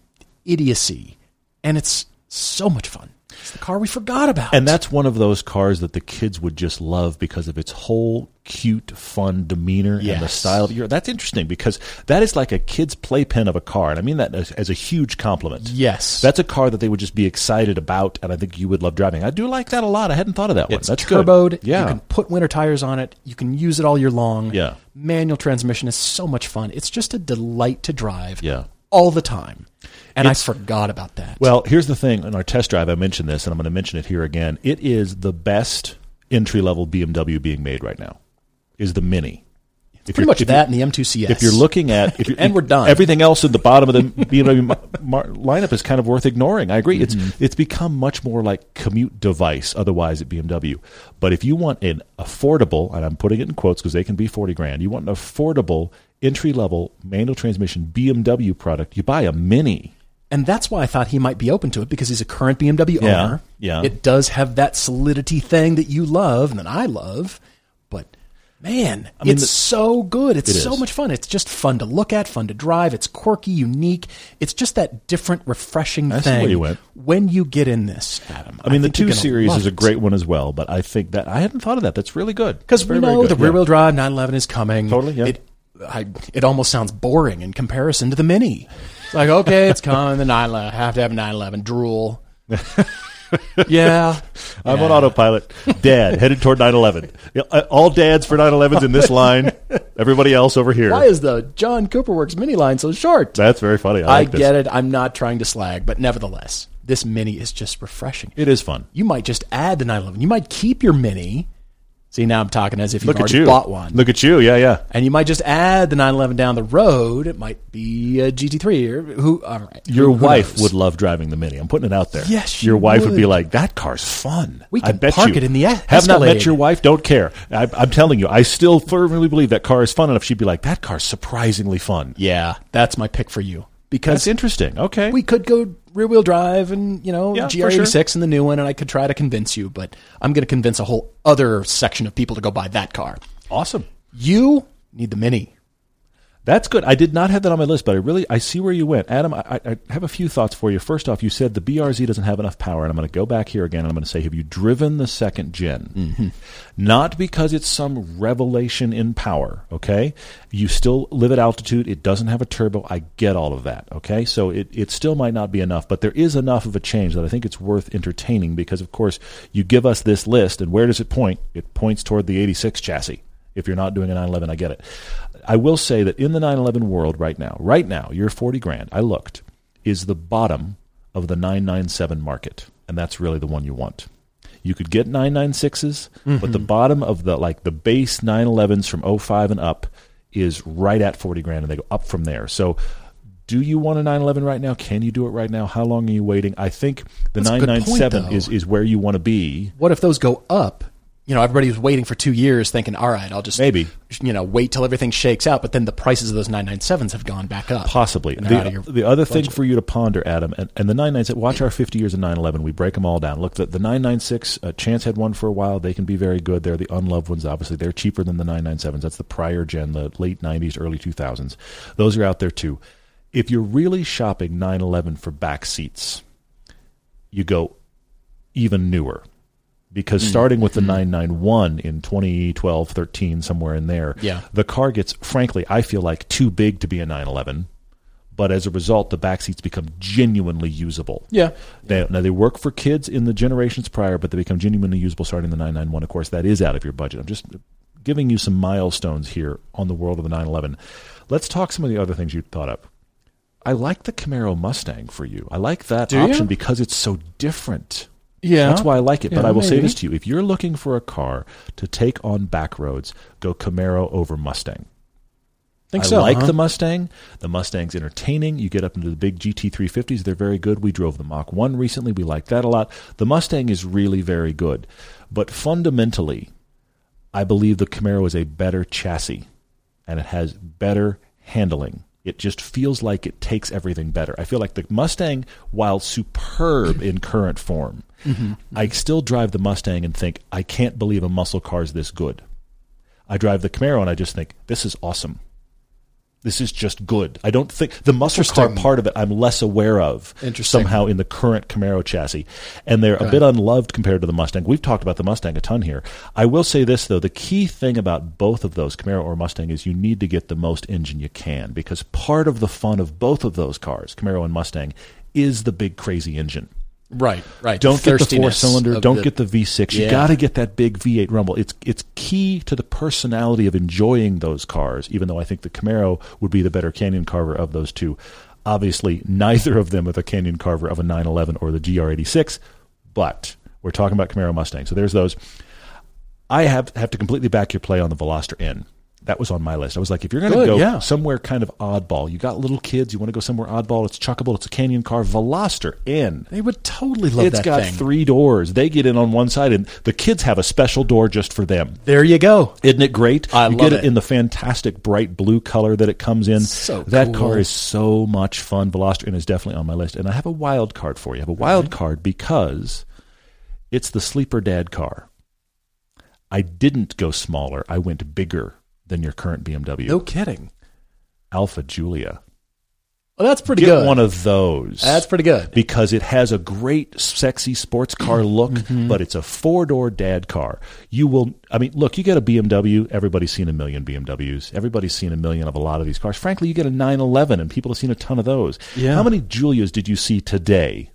idiocy, and it's so much fun. It's the car we forgot about.
And that's one of those cars that the kids would just love because of its whole cute, fun demeanor and the
Yes.
style. You're, that's interesting because that is like a kid's playpen of a car, and I mean that as, as a huge compliment.
yes,
That's a car that they would just be excited about, and I think you would love driving. I do like that a lot. I hadn't thought of that one.
it's
That's good.
turboed.
Yeah.
you can put winter tires on it. You can use it all year long.
Yeah.
manual transmission is so much fun. It's just a delight to drive.
Yeah.
all the time. And
It's-
I forgot about that.
Well, here's the thing. In our test drive, I mentioned this, and I'm going to mention it here again. It is the best entry level BMW being made right now. Is the Mini. If
pretty much that and the M2CS.
If you're looking at, if you're,
And we're done.
Everything else at the bottom of the BMW lineup is kind of worth ignoring. I agree.
Mm-hmm.
It's it's become much more like commute device. Otherwise, at BMW. But if you want an affordable, and I'm putting it in quotes because they can be forty grand. You want an affordable entry level manual transmission BMW product. You buy a Mini.
And that's why I thought he might be open to it because he's a current BMW
Yeah,
owner.
yeah.
It does have that solidity thing that you love and that I love. But man,
mean,
it's
the-
so good. It's
It
so
is.
much fun. It's just fun to look at, fun to drive. It's quirky, unique. It's just that different, refreshing
I see
thing
you went.
when you get in this, Adam.
I mean, the two series is a great one as well. But I think that I hadn't thought of that. That's really good
Because we know the rear wheel drive 911 is coming.
Totally, yeah.
It, I, it almost sounds boring in comparison to the Mini. It's like, okay, it's coming, the 911. I have to have a 911. Drool. yeah.
I'm
Yeah.
on autopilot. Dad headed toward 911. Yeah, uh, All dads for 911s in this line. Everybody else over here.
Why is the John Cooper Works Mini line so short?
That's very funny. I,
I
like this.
get it. I'm not trying to slag, but nevertheless, this Mini is just refreshing.
It is fun.
You might just add the 911. You might keep your Mini. See, now I'm talking as if you've
Look at
already
you.
bought one.
Look at you. Yeah, yeah.
and you might just add the 911 down the road. It might be a GT3 or who. All right,
Your
Who- who
wife
knows?
would love driving the Mini. I'm putting it out there.
Yes, she
your wife would. be like, "That car's fun."
We
I
can
bet
park
you.
it in the
Have not met your wife. Don't care. I, I'm telling you, I still firmly believe that car is fun enough. She'd be like, "That car's surprisingly fun."
Yeah, that's my pick for you because
That's interesting. Okay.
we could go rear wheel drive and you know
Yeah,
GR86 and the new one, and I could try to convince you, but I'm going to convince a whole other section of people to go buy that car.
awesome.
You need the Mini.
That's good. I did not have that on my list, but I really I see where you went, Adam. I, I have a few thoughts for you. First off, you said the BRZ doesn't have enough power, and I'm going to go back here again. and I'm going to say, have you driven the second general
Mm-hmm.
Not because it's some revelation in power. Okay, you still live at altitude. It doesn't have a turbo. I get all of that. Okay, so it it still might not be enough, but there is enough of a change that I think it's worth entertaining because, of course, you give us this list, and where does it point? It points toward the 86 chassis. If you're not doing a 911, I get it. I will say that in the 911 world right now, right now, your 40 grand, I looked, is the bottom of the 997 market. And that's really the one you want. You could get 996s, but the mm-hmm. bottom of the like the base 911s from 05 and up is right at 40 grand and they go up from there. So do you want a 911 right now? Can you do it right now? How long are you waiting? I think the
That's a good point,
997
though.
is, is where you want to be.
What if those go up? You know, everybody was waiting for two years, thinking, "All right, I'll just
Maybe.
you know wait till everything shakes out." But then the prices of those 997s have gone back up.
Possibly.
And they're out of
The, the other thing for you to ponder, Adam, and, and the 996, watch our 50 years of 911. We break them all down. Look, the, the 996, uh, Chance had one for a while. They can be very good. They're the unloved ones, obviously. They're cheaper than the 997s. That's the prior gen, the late 90s, early 2000s. Those are out there too. If you're really shopping 911 for back seats, you go even newer. Because mm. starting with the mm. 991 in 2012, 13, somewhere in there,
yeah.
the car gets, frankly, I feel like too big to be a 911. But as a result, the back seats become genuinely usable.
Yeah.
They, now, they work for kids in the generations prior, but they become genuinely usable starting the 991. Of course, that is out of your budget. I'm just giving you some milestones here on the world of the 911. Let's talk some of the other things you thought up. I like the Camaro Mustang for you. I like that
Do
option
you?
because it's so different.
Yeah.
That's why I like it.
Yeah,
but I will
maybe.
say this to you. If you're looking for a car to take on back roads, go Camaro over Mustang.
Think
I
so,
like
huh?
the Mustang. The Mustang's entertaining. You get up into the big GT350s, they're very good. We drove the Mach 1 recently. We like that a lot. The Mustang is really very good. But fundamentally, I believe the Camaro is a better chassis and it has better handling. It just feels like it takes everything better. I feel like the Mustang, while superb in current form,
mm-hmm.
I still drive the Mustang and think, I can't believe a muscle car is this good. I drive the Camaro and I just think, this is awesome. This is just good. I don't think the muscle car part of it I'm less aware of somehow in the current Camaro chassis. And they're a bit unloved compared to the Mustang. We've talked about the Mustang a ton here. I will say this though, the key thing about both of those, Camaro or Mustang, is you need to get the most engine you can because part of the fun of both of those cars, Camaro and Mustang, is the big crazy engine.
Right, right.
Don't get the four cylinder. Don't the, get the V6. You
yeah.
got to get that big V8 rumble. It's it's key to the personality of enjoying those cars. Even though I think the Camaro would be the better canyon carver of those two. Obviously, neither of them are the canyon carver of a 911 or the GR86. But we're talking about Camaro Mustang. So there's those. I have have to completely back your play on the Veloster N that was on my list. I was like, if you're going to go
yeah.
somewhere kind of oddball, you got little kids, you want to go somewhere oddball, it's chuckable, it's a canyon car, Veloster N.
They would totally love
It's
that It's
got
thing.
three doors. They get in on one side, and the kids have a special door just for them.
There you go.
Isn't it great?
I
you
love
get
it.
in the fantastic bright blue color that it comes in.
So
that
cool.
car is so much fun. Veloster N is definitely on my list, and I have a wild card for you. I have a wild card because it's the sleeper dad car. I didn't go smaller. I went bigger than your current BMW.
No kidding.
Alfa Giulia.
Well, that's pretty
Get
good.
one of those.
That's pretty good.
because it has a great, sexy sports car look,
Mm-hmm.
but it's a four door dad car. You will, I mean, look, you get a BMW. Everybody's seen a million BMWs. Everybody's seen a million of a lot of these cars. Frankly, you get a 911, and people have seen a ton of those.
Yeah.
How many Giulias did you see today?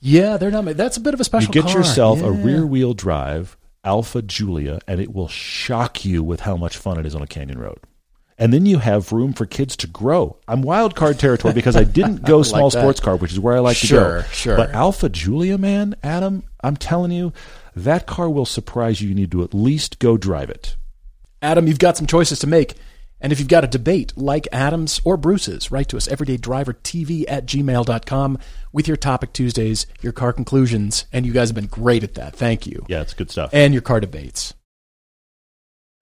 Yeah, they're not. That's a bit of a special.
you get
car.
yourself a rear wheel drive Alfa Giulia, and it will shock you with how much fun it is on a canyon road. And then you have room for kids to grow. I'm wild card territory because I didn't go
like
small
that.
sports car, which is where I like
Sure,
to go.
sure.
But Alfa Giulia, man, Adam, I'm telling you, that car will surprise you. You need to at least go drive it.
Adam, you've got some choices to make. And if you've got a debate like Adam's or Bruce's, write to us everydaydrivertv at gmail.com with your topic Tuesdays, your car conclusions, and you guys have been great at that. Thank you.
Yeah, it's good stuff.
And your car debates.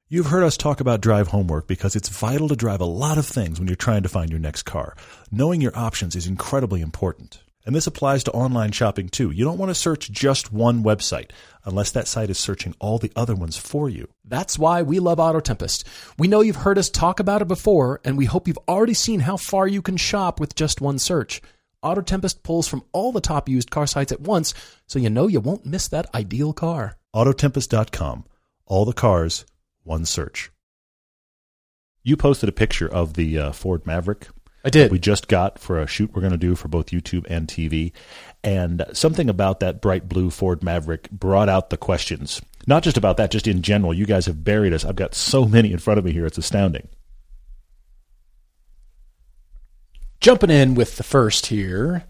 You've heard us talk about drive homework because it's vital to drive a lot of things when you're trying to find your next car. Knowing your options is incredibly important. And this applies to online shopping too. You don't want to search just one website unless that site is searching all the other ones for you.
That's why we love Auto Tempest. We know you've heard us talk about it before, and we hope you've already seen how far you can shop with just one search. Auto Tempest pulls from all the top used car sites at once, so you know you won't miss that ideal car.
Autotempest.com. All the cars, one search. You posted a picture of the uh, Ford Maverick.
I did.
We just got for a shoot we're going to do for both YouTube and TV. And something about that bright blue Ford Maverick brought out the questions. Not just about that, just in general. You guys have buried us. I've got so many in front of me here. It's astounding.
Jumping in with the first here.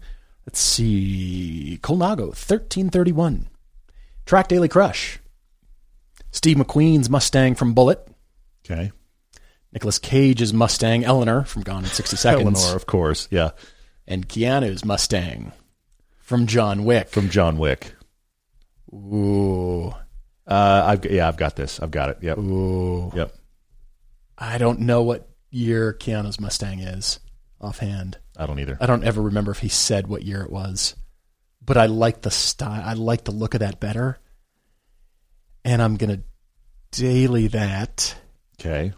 Let's see. Colnago, 1331. Track Daily Crush. Steve McQueen's Mustang from Bullitt.
Okay.
Nicolas Cage's Mustang Eleanor from Gone in 60 Seconds.
Eleanor, of course. Yeah.
And Keanu's Mustang from John Wick.
From John Wick.
Ooh.
Uh, I've yeah, I've got this. I've got it. Yep.
Ooh.
Yep.
I don't know what year Keanu's Mustang is offhand.
I don't either.
I don't ever remember if he said what year it was. But I like the style. I like the look of that better. And I'm going to daily that.
Okay.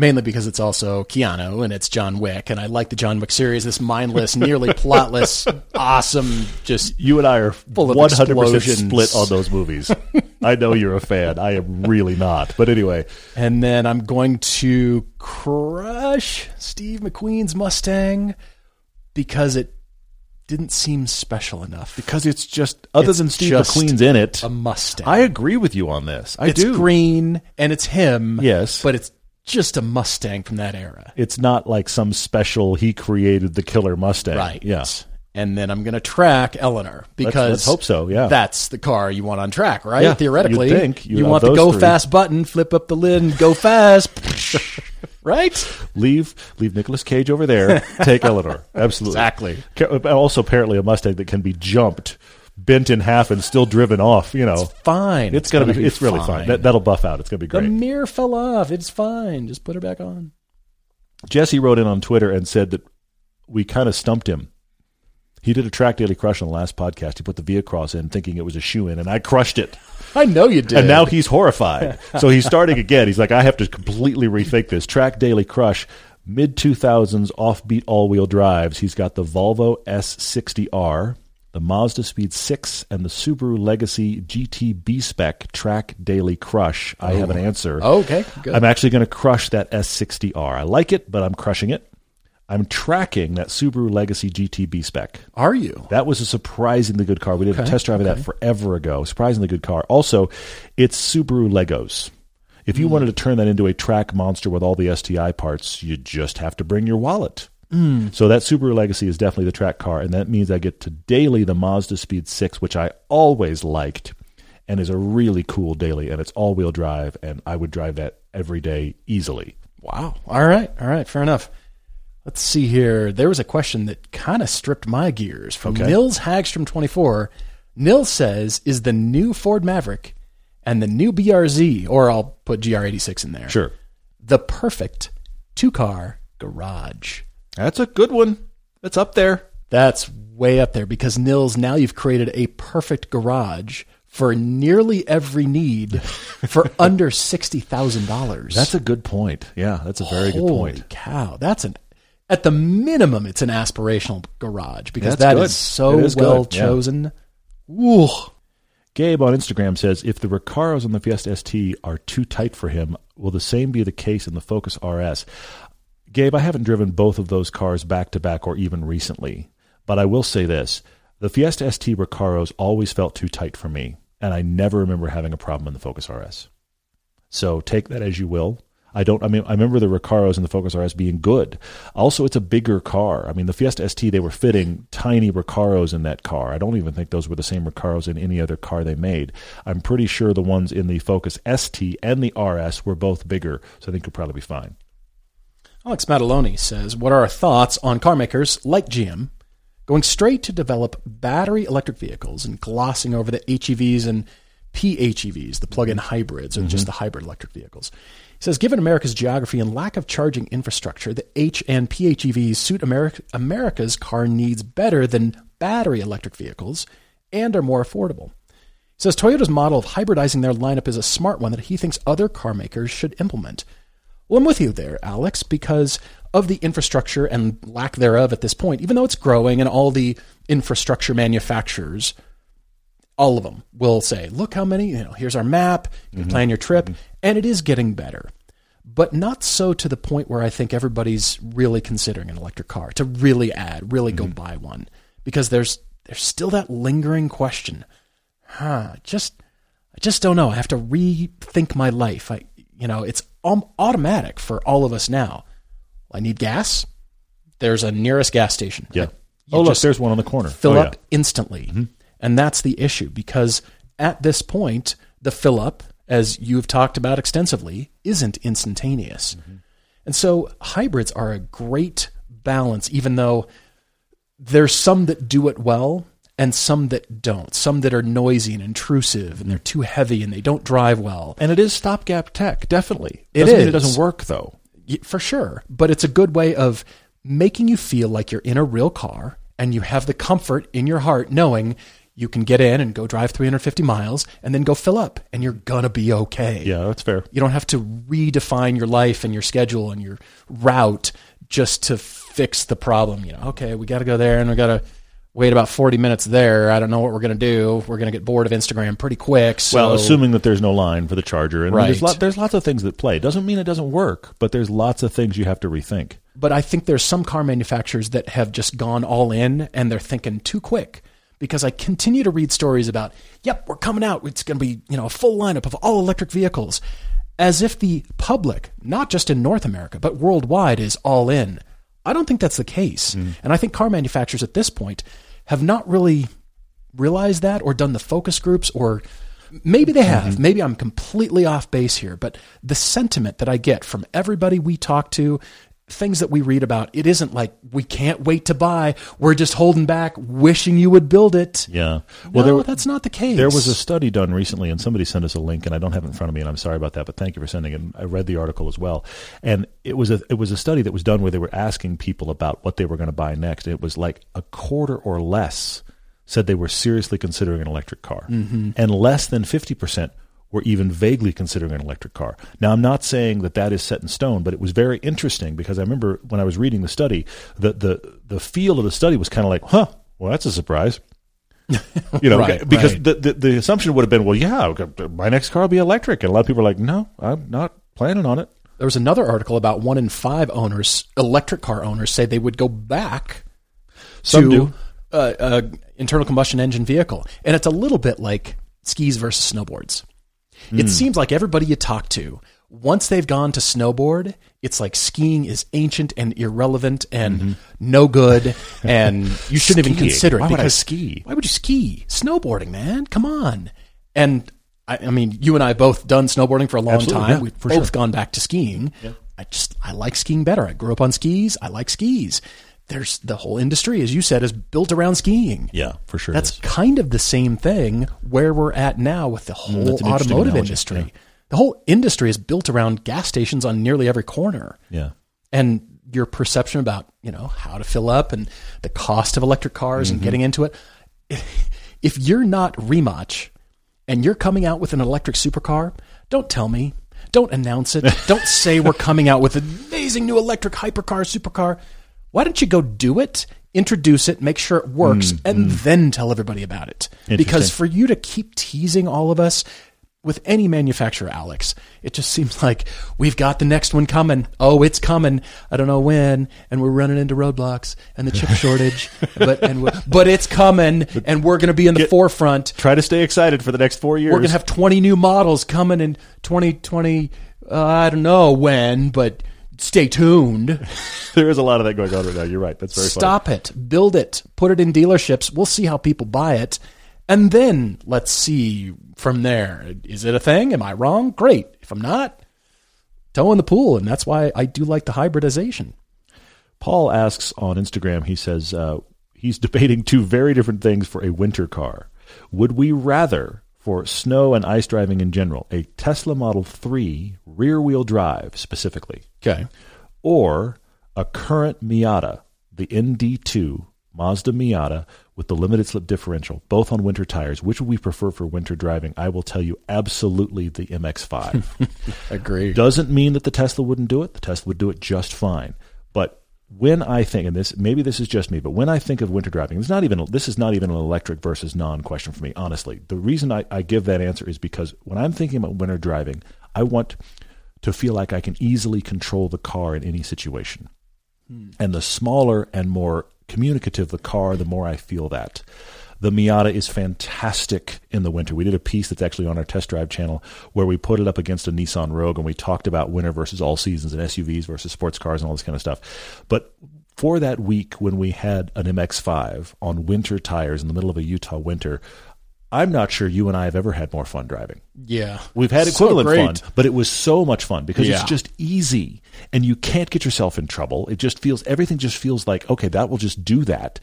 Mainly because it's also Keanu and it's John Wick, and I like the John Wick series. This mindless, nearly plotless, awesome, just
you and I are full of one hundred percent split on those movies. I know you're a fan. I am really not, but anyway.
And then I'm going to crush Steve McQueen's Mustang because it didn't seem special enough.
Because it's just other it's than Steve McQueen's in it,
a Mustang.
I agree with you on this. I
it's
do.
green and it's him.
Yes,
but it's just a Mustang from that era.
It's not like some special he created the killer Mustang.
Right.
Yes.
And then I'm going to track Eleanor because let's,
let's, hope so. Yeah,
that's the car you want on track, right?
Yeah,
Theoretically, you
think
you, you want the go three. fast button, flip up the lid, and go fast. right?
Leave leave Nicolas Cage over there. Take Eleanor. Absolutely,
exactly.
Also, apparently, a Mustang that can be jumped bent in half and still driven off. You know,
it's fine.
It's, it's gonna, gonna, be. It's fine. really fine. That, that'll buff out. It's gonna be great.
The mirror fell off. It's fine. Just put it back on.
Jesse wrote in on Twitter and said that we kind of stumped him. He did a track daily crush on the last podcast. He put the V cross in, thinking it was a shoe in, and I crushed it.
I know you did.
And now he's horrified. so he's starting again. He's like, I have to completely rethink this. Track daily crush, mid 2000s offbeat all wheel drives. He's got the Volvo S60R the Mazda Speed 6 and the Subaru Legacy GT B Spec Track Daily Crush. I oh. have an oh. answer.
okay, good.
I'm actually going to crush that S60R. I like it, but I'm crushing it. I'm tracking that Subaru Legacy GT B Spec.
Are you?
That was a surprisingly good car. We did okay. a test drive okay. of that forever ago. Surprisingly good car. Also, it's Subaru Legos. If you mm. wanted to turn that into a track monster with all the STI parts, you just have to bring your wallet.
Mm.
So that Subaru Legacy is definitely the track car, and that means I get to daily the Mazda Speed 6, which I always liked and is a really cool daily, and it's all wheel drive, and I would drive that every day easily.
Wow. All right. All right. Fair enough. Let's see here. There was a question that kind of stripped my gears from okay. Nils Hagstrom 24. Nils says, Is the new Ford Maverick and the new BRZ, or I'll put GR86 in there,
sure,
the perfect two car garage?
That's a good one. That's up there.
That's way up there because Nils, now you've created a perfect garage for nearly every need for under sixty thousand dollars.
That's a good point. Yeah, that's a very
Holy
good point.
Holy Cow, that's an at the minimum, it's an aspirational garage because that's that good. is so is well good. chosen. Yeah. Ooh.
Gabe on Instagram says if the Recaros on the Fiesta ST are too tight for him, will the same be the case in the Focus RS? Gabe, I haven't driven both of those cars back to back or even recently, but I will say this. The Fiesta ST Recaros always felt too tight for me, and I never remember having a problem in the Focus RS. So take that as you will. I don't. I mean, I remember the Recaros and the Focus RS being good. Also, it's a bigger car. I mean, the Fiesta ST they were fitting tiny Recaros in that car. I don't even think those were the same Recaros in any other car they made. I'm pretty sure the ones in the Focus ST and the RS were both bigger, so I think you'll probably be fine.
Alex Mataloni says, What are our thoughts on car makers like GM going straight to develop battery electric vehicles and glossing over the HEVs and PHEVs, the plug in hybrids, or mm-hmm. just the hybrid electric vehicles? He says, Given America's geography and lack of charging infrastructure, the H and PHEVs suit America, America's car needs better than battery electric vehicles and are more affordable. He says Toyota's model of hybridizing their lineup is a smart one that he thinks other car makers should implement. Well, I'm with you there, Alex, because of the infrastructure and lack thereof at this point, even though it's growing and all the infrastructure manufacturers, all of them will say, look how many, you know, here's our map, you mm-hmm. plan your trip, mm-hmm. and it is getting better. But not so to the point where I think everybody's really considering an electric car to really add, really mm-hmm. go buy one. Because there's there's still that lingering question. Huh, just I just don't know. I have to rethink my life. I you know, it's automatic for all of us now. I need gas. There's a nearest gas station.
Yeah. You oh, look, there's one on the corner.
Fill
oh,
up yeah. instantly. Mm-hmm. And that's the issue because at this point, the fill up, as you've talked about extensively, isn't instantaneous. Mm-hmm. And so hybrids are a great balance, even though there's some that do it well and some that don't. Some that are noisy and intrusive and they're too heavy and they don't drive well.
And it is stopgap tech, definitely.
It Doesn't
is. it doesn't work though.
For sure. But it's a good way of making you feel like you're in a real car and you have the comfort in your heart knowing you can get in and go drive 350 miles and then go fill up and you're going to be okay.
Yeah, that's fair.
You don't have to redefine your life and your schedule and your route just to fix the problem. You know, okay, we got to go there and we got to wait about 40 minutes there. I don't know what we're going to do. We're going to get bored of Instagram pretty quick. So.
Well, assuming that there's no line for the charger. And right. there's, lot, there's lots of things that play. Doesn't mean it doesn't work, but there's lots of things you have to rethink.
But I think there's some car manufacturers that have just gone all in and they're thinking too quick because I continue to read stories about, yep, we're coming out. It's going to be, you know, a full lineup of all electric vehicles as if the public, not just in North America, but worldwide is all in. I don't think that's the case. Mm. And I think car manufacturers at this point have not really realized that or done the focus groups or maybe they have. Mm-hmm. Maybe I'm completely off base here, but the sentiment that I get from everybody we talk to, things that we read about, it isn't like we can't wait to buy. We're just holding back, wishing you would build it.
Yeah.
Well, no, there, that's not the case.
There was a study done recently, and somebody sent us a link, and I don't have it in front of me, and I'm sorry about that, but thank you for sending it. I read the article as well, and it was a it was a study that was done where they were asking people about what they were going to buy next. It was like a quarter or less said they were seriously considering an electric car, mm-hmm. and less than fifty percent were even vaguely considering an electric car. Now, I'm not saying that that is set in stone, but it was very interesting because I remember when I was reading the study, the the the feel of the study was kind of like, huh, well, that's a surprise. you know, right, because right. The, the, the assumption would have been, well, yeah, my next car will be electric, and a lot of people are like, no, I'm not planning on it.
There was another article about one in five owners, electric car owners, say they would go back Some to uh, uh, internal combustion engine vehicle, and it's a little bit like skis versus snowboards. Mm. It hmm. seems like everybody you talk to, once they've gone to snowboard, it's like skiing is ancient and irrelevant and mm-hmm. no good, and you shouldn't even consider it.
Why would I ski?
Why would you ski? Snowboarding, man, come on. And I, I mean, you and I both done snowboarding for a long Absolutely, time. Yeah, We've both sure. gone back to skiing. Yeah. I just I like skiing better. I grew up on skis. I like skis there's the whole industry, as you said, is built around skiing.
Yeah, for sure.
That's kind of the same thing where we're at now with the mm, whole automotive industry. Yeah. The whole industry is built around gas stations on nearly every corner.
Yeah.
And your perception about, you know, how to fill up and the cost of electric cars mm-hmm. and getting into it. If you're not Rimac and you're coming out with an electric supercar, don't tell me. Don't announce it. don't say we're coming out with an amazing new electric hypercar, supercar why don't you go do it, introduce it, make sure it works, mm, and mm. then tell everybody about it? Because for you to keep teasing all of us with any manufacturer, Alex, it just seems like we've got the next one coming. Oh, it's coming. I don't know when, and we're running into roadblocks and the chip shortage, but and but it's coming, and we're going to be in the Get, forefront.
Try to stay excited for the next four years.
We're going to have twenty new models coming in twenty twenty. Uh, I don't know when, but stay tuned.
there is a lot of that going on right now. You're right. That's very
Stop
funny.
it. Build it. Put it in dealerships. We'll see how people buy it. And then let's see from there. Is it a thing? Am I wrong? Great. If I'm not, toe in the pool. And that's why I do like the hybridization.
Paul asks on Instagram, he says uh, he's debating two very different things for a winter car. Would we rather for snow and ice driving in general, a Tesla Model 3 rear wheel drive specifically.
Okay.
Or a current Miata, the ND2 Mazda Miata with the limited slip differential, both on winter tires. Which would we prefer for winter driving? I will tell you absolutely the MX5.
Agree.
Doesn't mean that the Tesla wouldn't do it. The Tesla would do it just fine. But when I think, and this maybe this is just me, but when I think of winter driving, it's not even this is not even an electric versus non question for me. Honestly, the reason I, I give that answer is because when I'm thinking about winter driving, I want to feel like I can easily control the car in any situation. Hmm. And the smaller and more communicative the car, the more I feel that. The Miata is fantastic in the winter. We did a piece that's actually on our test drive channel where we put it up against a Nissan Rogue and we talked about winter versus all seasons and SUVs versus sports cars and all this kind of stuff. But for that week when we had an MX5 on winter tires in the middle of a Utah winter, I'm not sure you and I have ever had more fun driving.
Yeah.
We've had equivalent so fun, but it was so much fun because yeah. it's just easy and you can't get yourself in trouble. It just feels, everything just feels like, okay, that will just do that.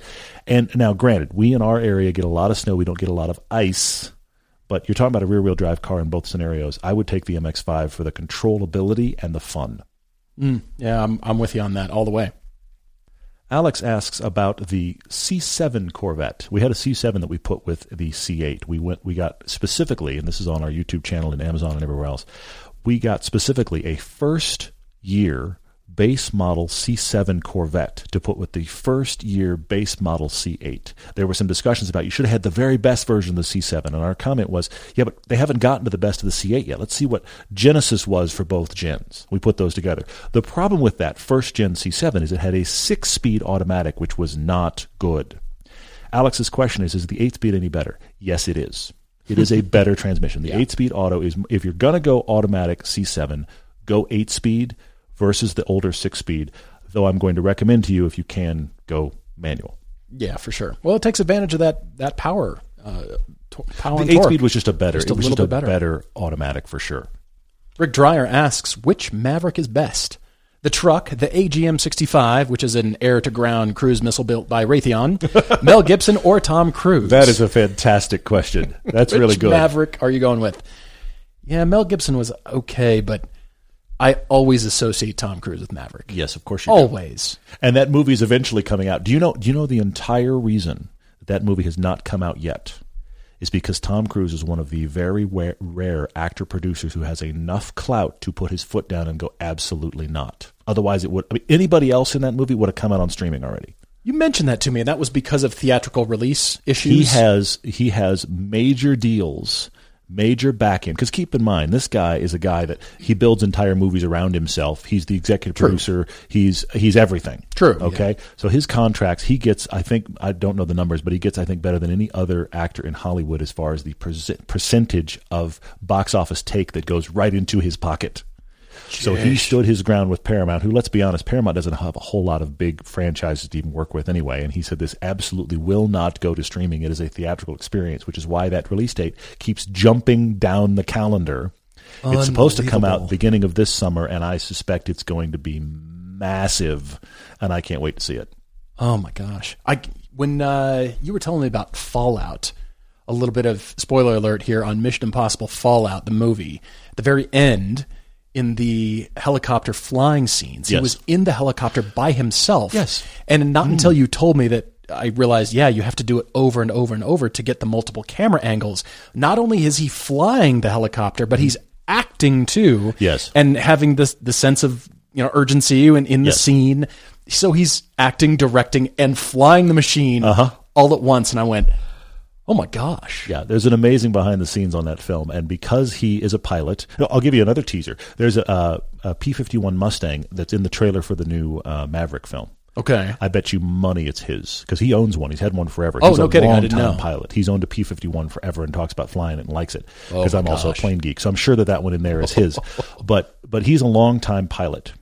And now, granted, we in our area get a lot of snow. We don't get a lot of ice, but you're talking about a rear wheel drive car in both scenarios. I would take the MX5 for the controllability and the fun.
Mm, yeah, I'm, I'm with you on that all the way.
Alex asks about the C7 Corvette. We had a C7 that we put with the C8. We went, we got specifically, and this is on our YouTube channel and Amazon and everywhere else. We got specifically a first year base model C7 Corvette to put with the first year base model C8. There were some discussions about you should have had the very best version of the C7, and our comment was, yeah, but they haven't gotten to the best of the C8 yet. Let's see what Genesis was for both gens. We put those together. The problem with that first gen C7 is it had a six speed automatic, which was not good. Alex's question is, is the eight speed any better? Yes, it is. It is a better transmission. The yeah. eight speed auto is, if you're going to go automatic C7, go eight speed versus the older six speed, though I'm going to recommend to you if you can go manual.
Yeah, for sure. Well, it takes advantage of that that power. Uh,
power the eight speed was just a better, just a little a better. better automatic for sure.
Rick Dreyer asks which Maverick is best. The truck, the AGM 65, which is an air to ground cruise missile built by Raytheon, Mel Gibson or Tom Cruise?
That is a fantastic question. That's really good.
Maverick are you going with? Yeah, Mel Gibson was okay, but I always associate Tom Cruise with Maverick.
Yes, of course you
always.
Do. And that movie is eventually coming out. Do you know? Do you know the entire reason that that movie has not come out yet? Is because Tom Cruise is one of the very rare actor producers who has enough clout to put his foot down and go absolutely not. Otherwise, it would. I mean, anybody else in that movie would have come out on streaming already.
You mentioned that to me, and that was because of theatrical release issues.
He has he has major deals major back end. Because keep in mind, this guy is a guy that he builds entire movies around himself. He's the executive True. producer. He's he's everything.
True.
Okay. Yeah. So his contracts, he gets. I think I don't know the numbers, but he gets. I think better than any other actor in Hollywood as far as the percentage of box office take that goes right into his pocket. So he stood his ground with Paramount, who, let's be honest, Paramount doesn't have a whole lot of big franchises to even work with anyway. And he said this absolutely will not go to streaming. It is a theatrical experience, which is why that release date keeps jumping down the calendar. It's supposed to come out beginning of this summer, and I suspect it's going to be massive, and I can't wait to see it.
Oh my gosh! I when uh, you were telling me about Fallout, a little bit of spoiler alert here on Mission Impossible Fallout, the movie. At the very end, in the helicopter flying scenes. Yes. He was in the helicopter by himself.
Yes.
And not mm. until you told me that I realized, yeah, you have to do it over and over and over to get the multiple camera angles. Not only is he flying the helicopter, but he's acting too.
Yes.
And having this the sense of you know urgency in, in the yes. scene. So he's acting, directing, and flying the machine uh-huh. all at once. And I went, Oh my gosh.
Yeah, there's an amazing behind the scenes on that film. And because he is a pilot, I'll give you another teaser. There's a a P 51 Mustang that's in the trailer for the new uh, Maverick film.
Okay.
I bet you money it's his because he owns one. He's had one forever.
Oh,
He's
no
a
kidding. I didn't know.
pilot. He's owned a P 51 forever and talks about flying it and likes it because oh I'm gosh. also a plane geek. So I'm sure that that one in there is his. but but he's a long time pilot.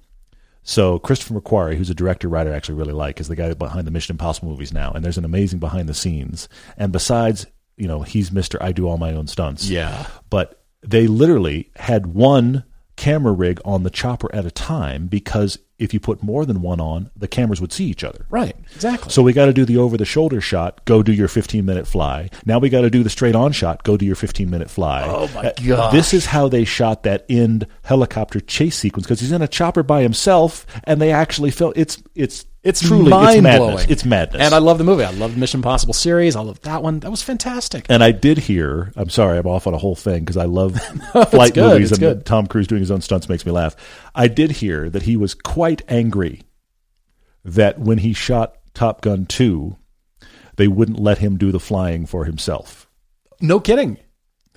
So Christopher McQuarrie, who's a director writer I actually really like, is the guy behind the Mission Impossible movies now, and there's an amazing behind the scenes. And besides, you know, he's Mister I do all my own stunts.
Yeah,
but they literally had one camera rig on the chopper at a time because if you put more than one on, the cameras would see each other.
Right, exactly.
So we got to do the over the shoulder shot, go do your 15 minute fly. Now we got to do the straight on shot, go do your 15 minute fly.
Oh my uh, god.
This is how they shot that end helicopter chase sequence because he's in a chopper by himself and they actually felt it's it's
it's truly mind
it's
blowing.
It's madness.
And I love the movie. I love the Mission Impossible series. I love that one. That was fantastic.
And I did hear. I'm sorry, I'm off on a whole thing because I love flight good, movies and good. Tom Cruise doing his own stunts makes me laugh. I did hear that he was quite angry that when he shot Top Gun 2, they wouldn't let him do the flying for himself.
No kidding. He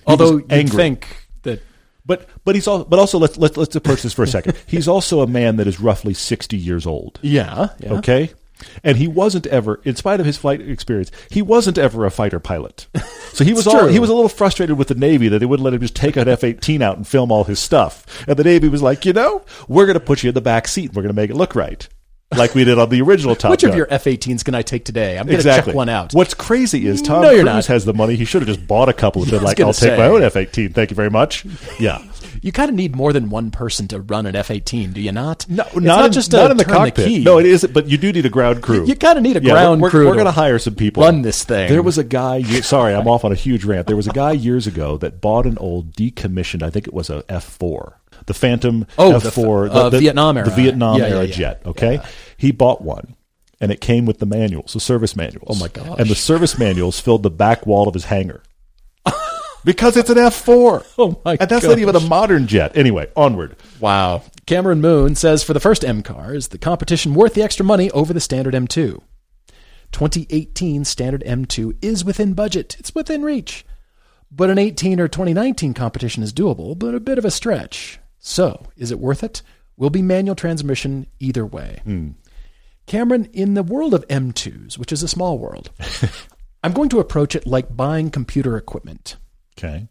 Although you think that
but but he's all, but also let's let's let's approach this for a second. he's also a man that is roughly sixty years old.
Yeah, yeah.
Okay. And he wasn't ever, in spite of his flight experience, he wasn't ever a fighter pilot. So he was all, he was a little frustrated with the Navy that they wouldn't let him just take an F eighteen out and film all his stuff. And the Navy was like, you know, we're going to put you in the back seat. We're going to make it look right like we did on the original Top
Which
Gun.
of your F-18s can I take today? I'm going to exactly. check one out.
What's crazy is Tom no, Cruise not. has the money. He should have just bought a couple and been like, "I'll say. take my own F-18. Thank you very much." Yeah.
You kind of need more than one person to run an F-18, do you not?
No, not, not in, just not in the cockpit. The
no,
it isn't. But you do need a ground crew.
You, you kind of need a yeah, ground
we're,
crew.
We're, we're going to hire some people.
Run this thing.
There was a guy. Sorry, I'm off on a huge rant. There was a guy years ago that bought an old decommissioned. I think it was a F4 the Phantom
oh,
F4,
the, uh, the, Vietnam era,
the Vietnam yeah, era yeah, yeah. jet. Okay, he bought one, and it came with the manuals, the service manuals.
Oh my god!
And the service manuals filled the back wall of his hangar. because it's an F4.
Oh my! God.
And that's gosh. not even a modern jet. Anyway, onward.
Wow. Cameron Moon says for the first M car, is the competition worth the extra money over the standard M2? 2018 standard M2 is within budget. It's within reach. But an 18 or 2019 competition is doable, but a bit of a stretch. So, is it worth it? Will be manual transmission either way.
Mm.
Cameron, in the world of M2s, which is a small world, I'm going to approach it like buying computer equipment.
Okay.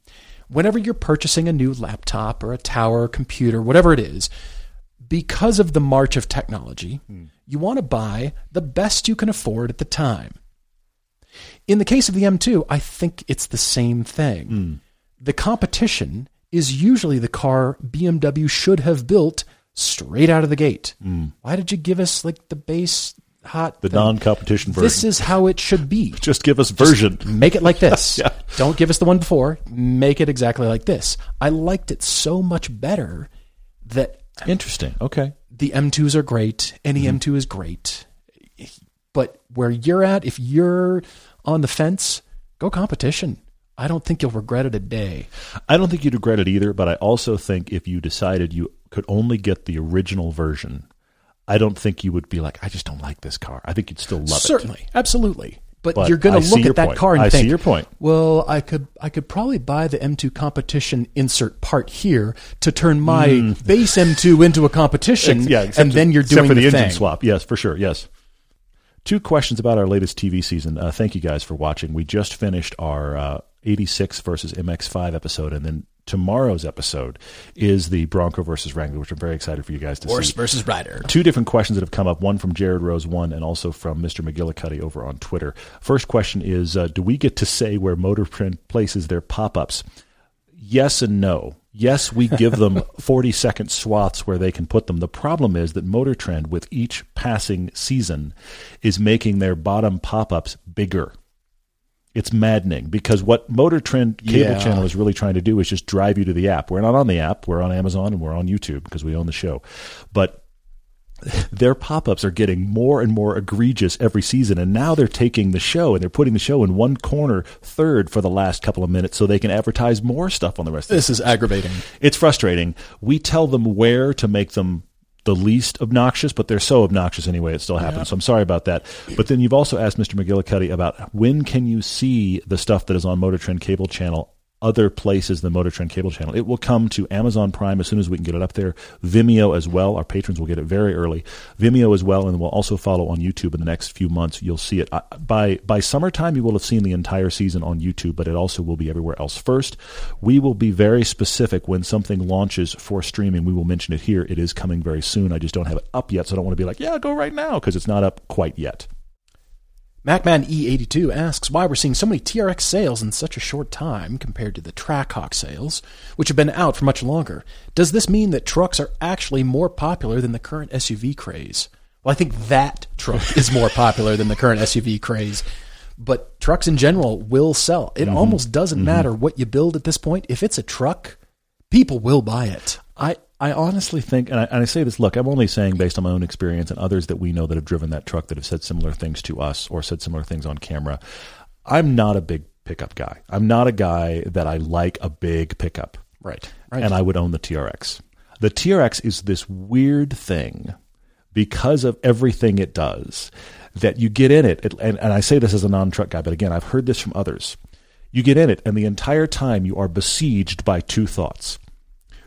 Whenever you're purchasing a new laptop or a tower computer, whatever it is, because of the march of technology, mm. you want to buy the best you can afford at the time. In the case of the M2, I think it's the same thing.
Mm.
The competition is usually the car BMW should have built straight out of the gate.
Mm.
Why did you give us like the base hot
the non-competition version?
This is how it should be.
Just give us version.
Just make it like this.
yeah.
Don't give us the one before. Make it exactly like this. I liked it so much better that
interesting. Okay.
The M2s are great. Any mm-hmm. M2 is great. But where you're at, if you're on the fence, go competition. I don't think you'll regret it a day.
I don't think you'd regret it either, but I also think if you decided you could only get the original version, I don't think you would be like, I just don't like this car. I think you'd still love
Certainly,
it.
Certainly, absolutely. But, but you're going to look at that
point.
car and
I
think,
see your point.
Well, I could I could probably buy the M2 competition insert part here to turn my mm. base M2 into a competition,
yeah,
and then you're doing
for the,
the
engine
thing.
swap. Yes, for sure. Yes. Two questions about our latest TV season. Uh, thank you guys for watching. We just finished our uh, 86 versus MX5 episode, and then tomorrow's episode is the Bronco versus Wrangler, which I'm very excited for you guys to
Horse
see.
Horse versus rider.
Two different questions that have come up, one from Jared Rose, one, and also from Mr. McGillicuddy over on Twitter. First question is uh, Do we get to say where Motortrend places their pop ups? Yes and no. Yes, we give them 40 second swaths where they can put them. The problem is that Motor Trend, with each passing season, is making their bottom pop ups bigger. It's maddening because what Motor Trend cable yeah. channel is really trying to do is just drive you to the app. We're not on the app, we're on Amazon and we're on YouTube because we own the show. But their pop-ups are getting more and more egregious every season and now they're taking the show and they're putting the show in one corner third for the last couple of minutes so they can advertise more stuff on the rest
this
of
the is aggravating
it's frustrating we tell them where to make them the least obnoxious, but they're so obnoxious anyway. It still happens. Yeah. So I'm sorry about that. But then you've also asked Mr. McGillicuddy about when can you see the stuff that is on Motor Trend Cable Channel other places than Motor Trend Cable Channel. It will come to Amazon Prime as soon as we can get it up there. Vimeo as well. Our patrons will get it very early. Vimeo as well, and we'll also follow on YouTube in the next few months. You'll see it by by summertime. You will have seen the entire season on YouTube, but it also will be everywhere else. First, we will be very specific when something launches for streaming. We will mention it here. It is coming very soon. I just don't have it up yet, so I don't want to be like, yeah, go right now because it's not up quite yet.
MacMan E82 asks why we're seeing so many TRX sales in such a short time compared to the Trackhawk sales, which have been out for much longer. Does this mean that trucks are actually more popular than the current SUV craze? Well, I think that truck is more popular than the current SUV craze. But trucks in general will sell. It mm-hmm. almost doesn't mm-hmm. matter what you build at this point. If it's a truck, people will buy it.
I, I honestly think, and I, and I, say this, look, I'm only saying based on my own experience and others that we know that have driven that truck that have said similar things to us or said similar things on camera. I'm not a big pickup guy. I'm not a guy that I like a big pickup.
Right.
right. And I would own the TRX. The TRX is this weird thing because of everything it does that you get in it. it and, and I say this as a non truck guy, but again, I've heard this from others. You get in it, and the entire time you are besieged by two thoughts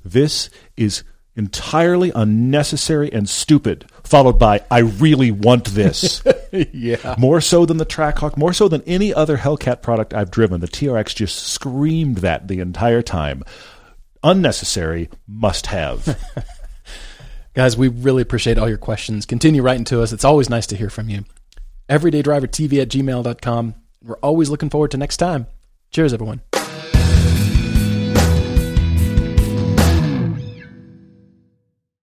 this is entirely unnecessary and stupid, followed by, I really want this.
yeah.
More so than the Trackhawk, more so than any other Hellcat product I've driven. The TRX just screamed that the entire time. Unnecessary, must have.
Guys, we really appreciate all your questions. Continue writing to us. It's always nice to hear from you. EverydayDriverTV at gmail.com. We're always looking forward to next time. Cheers, everyone.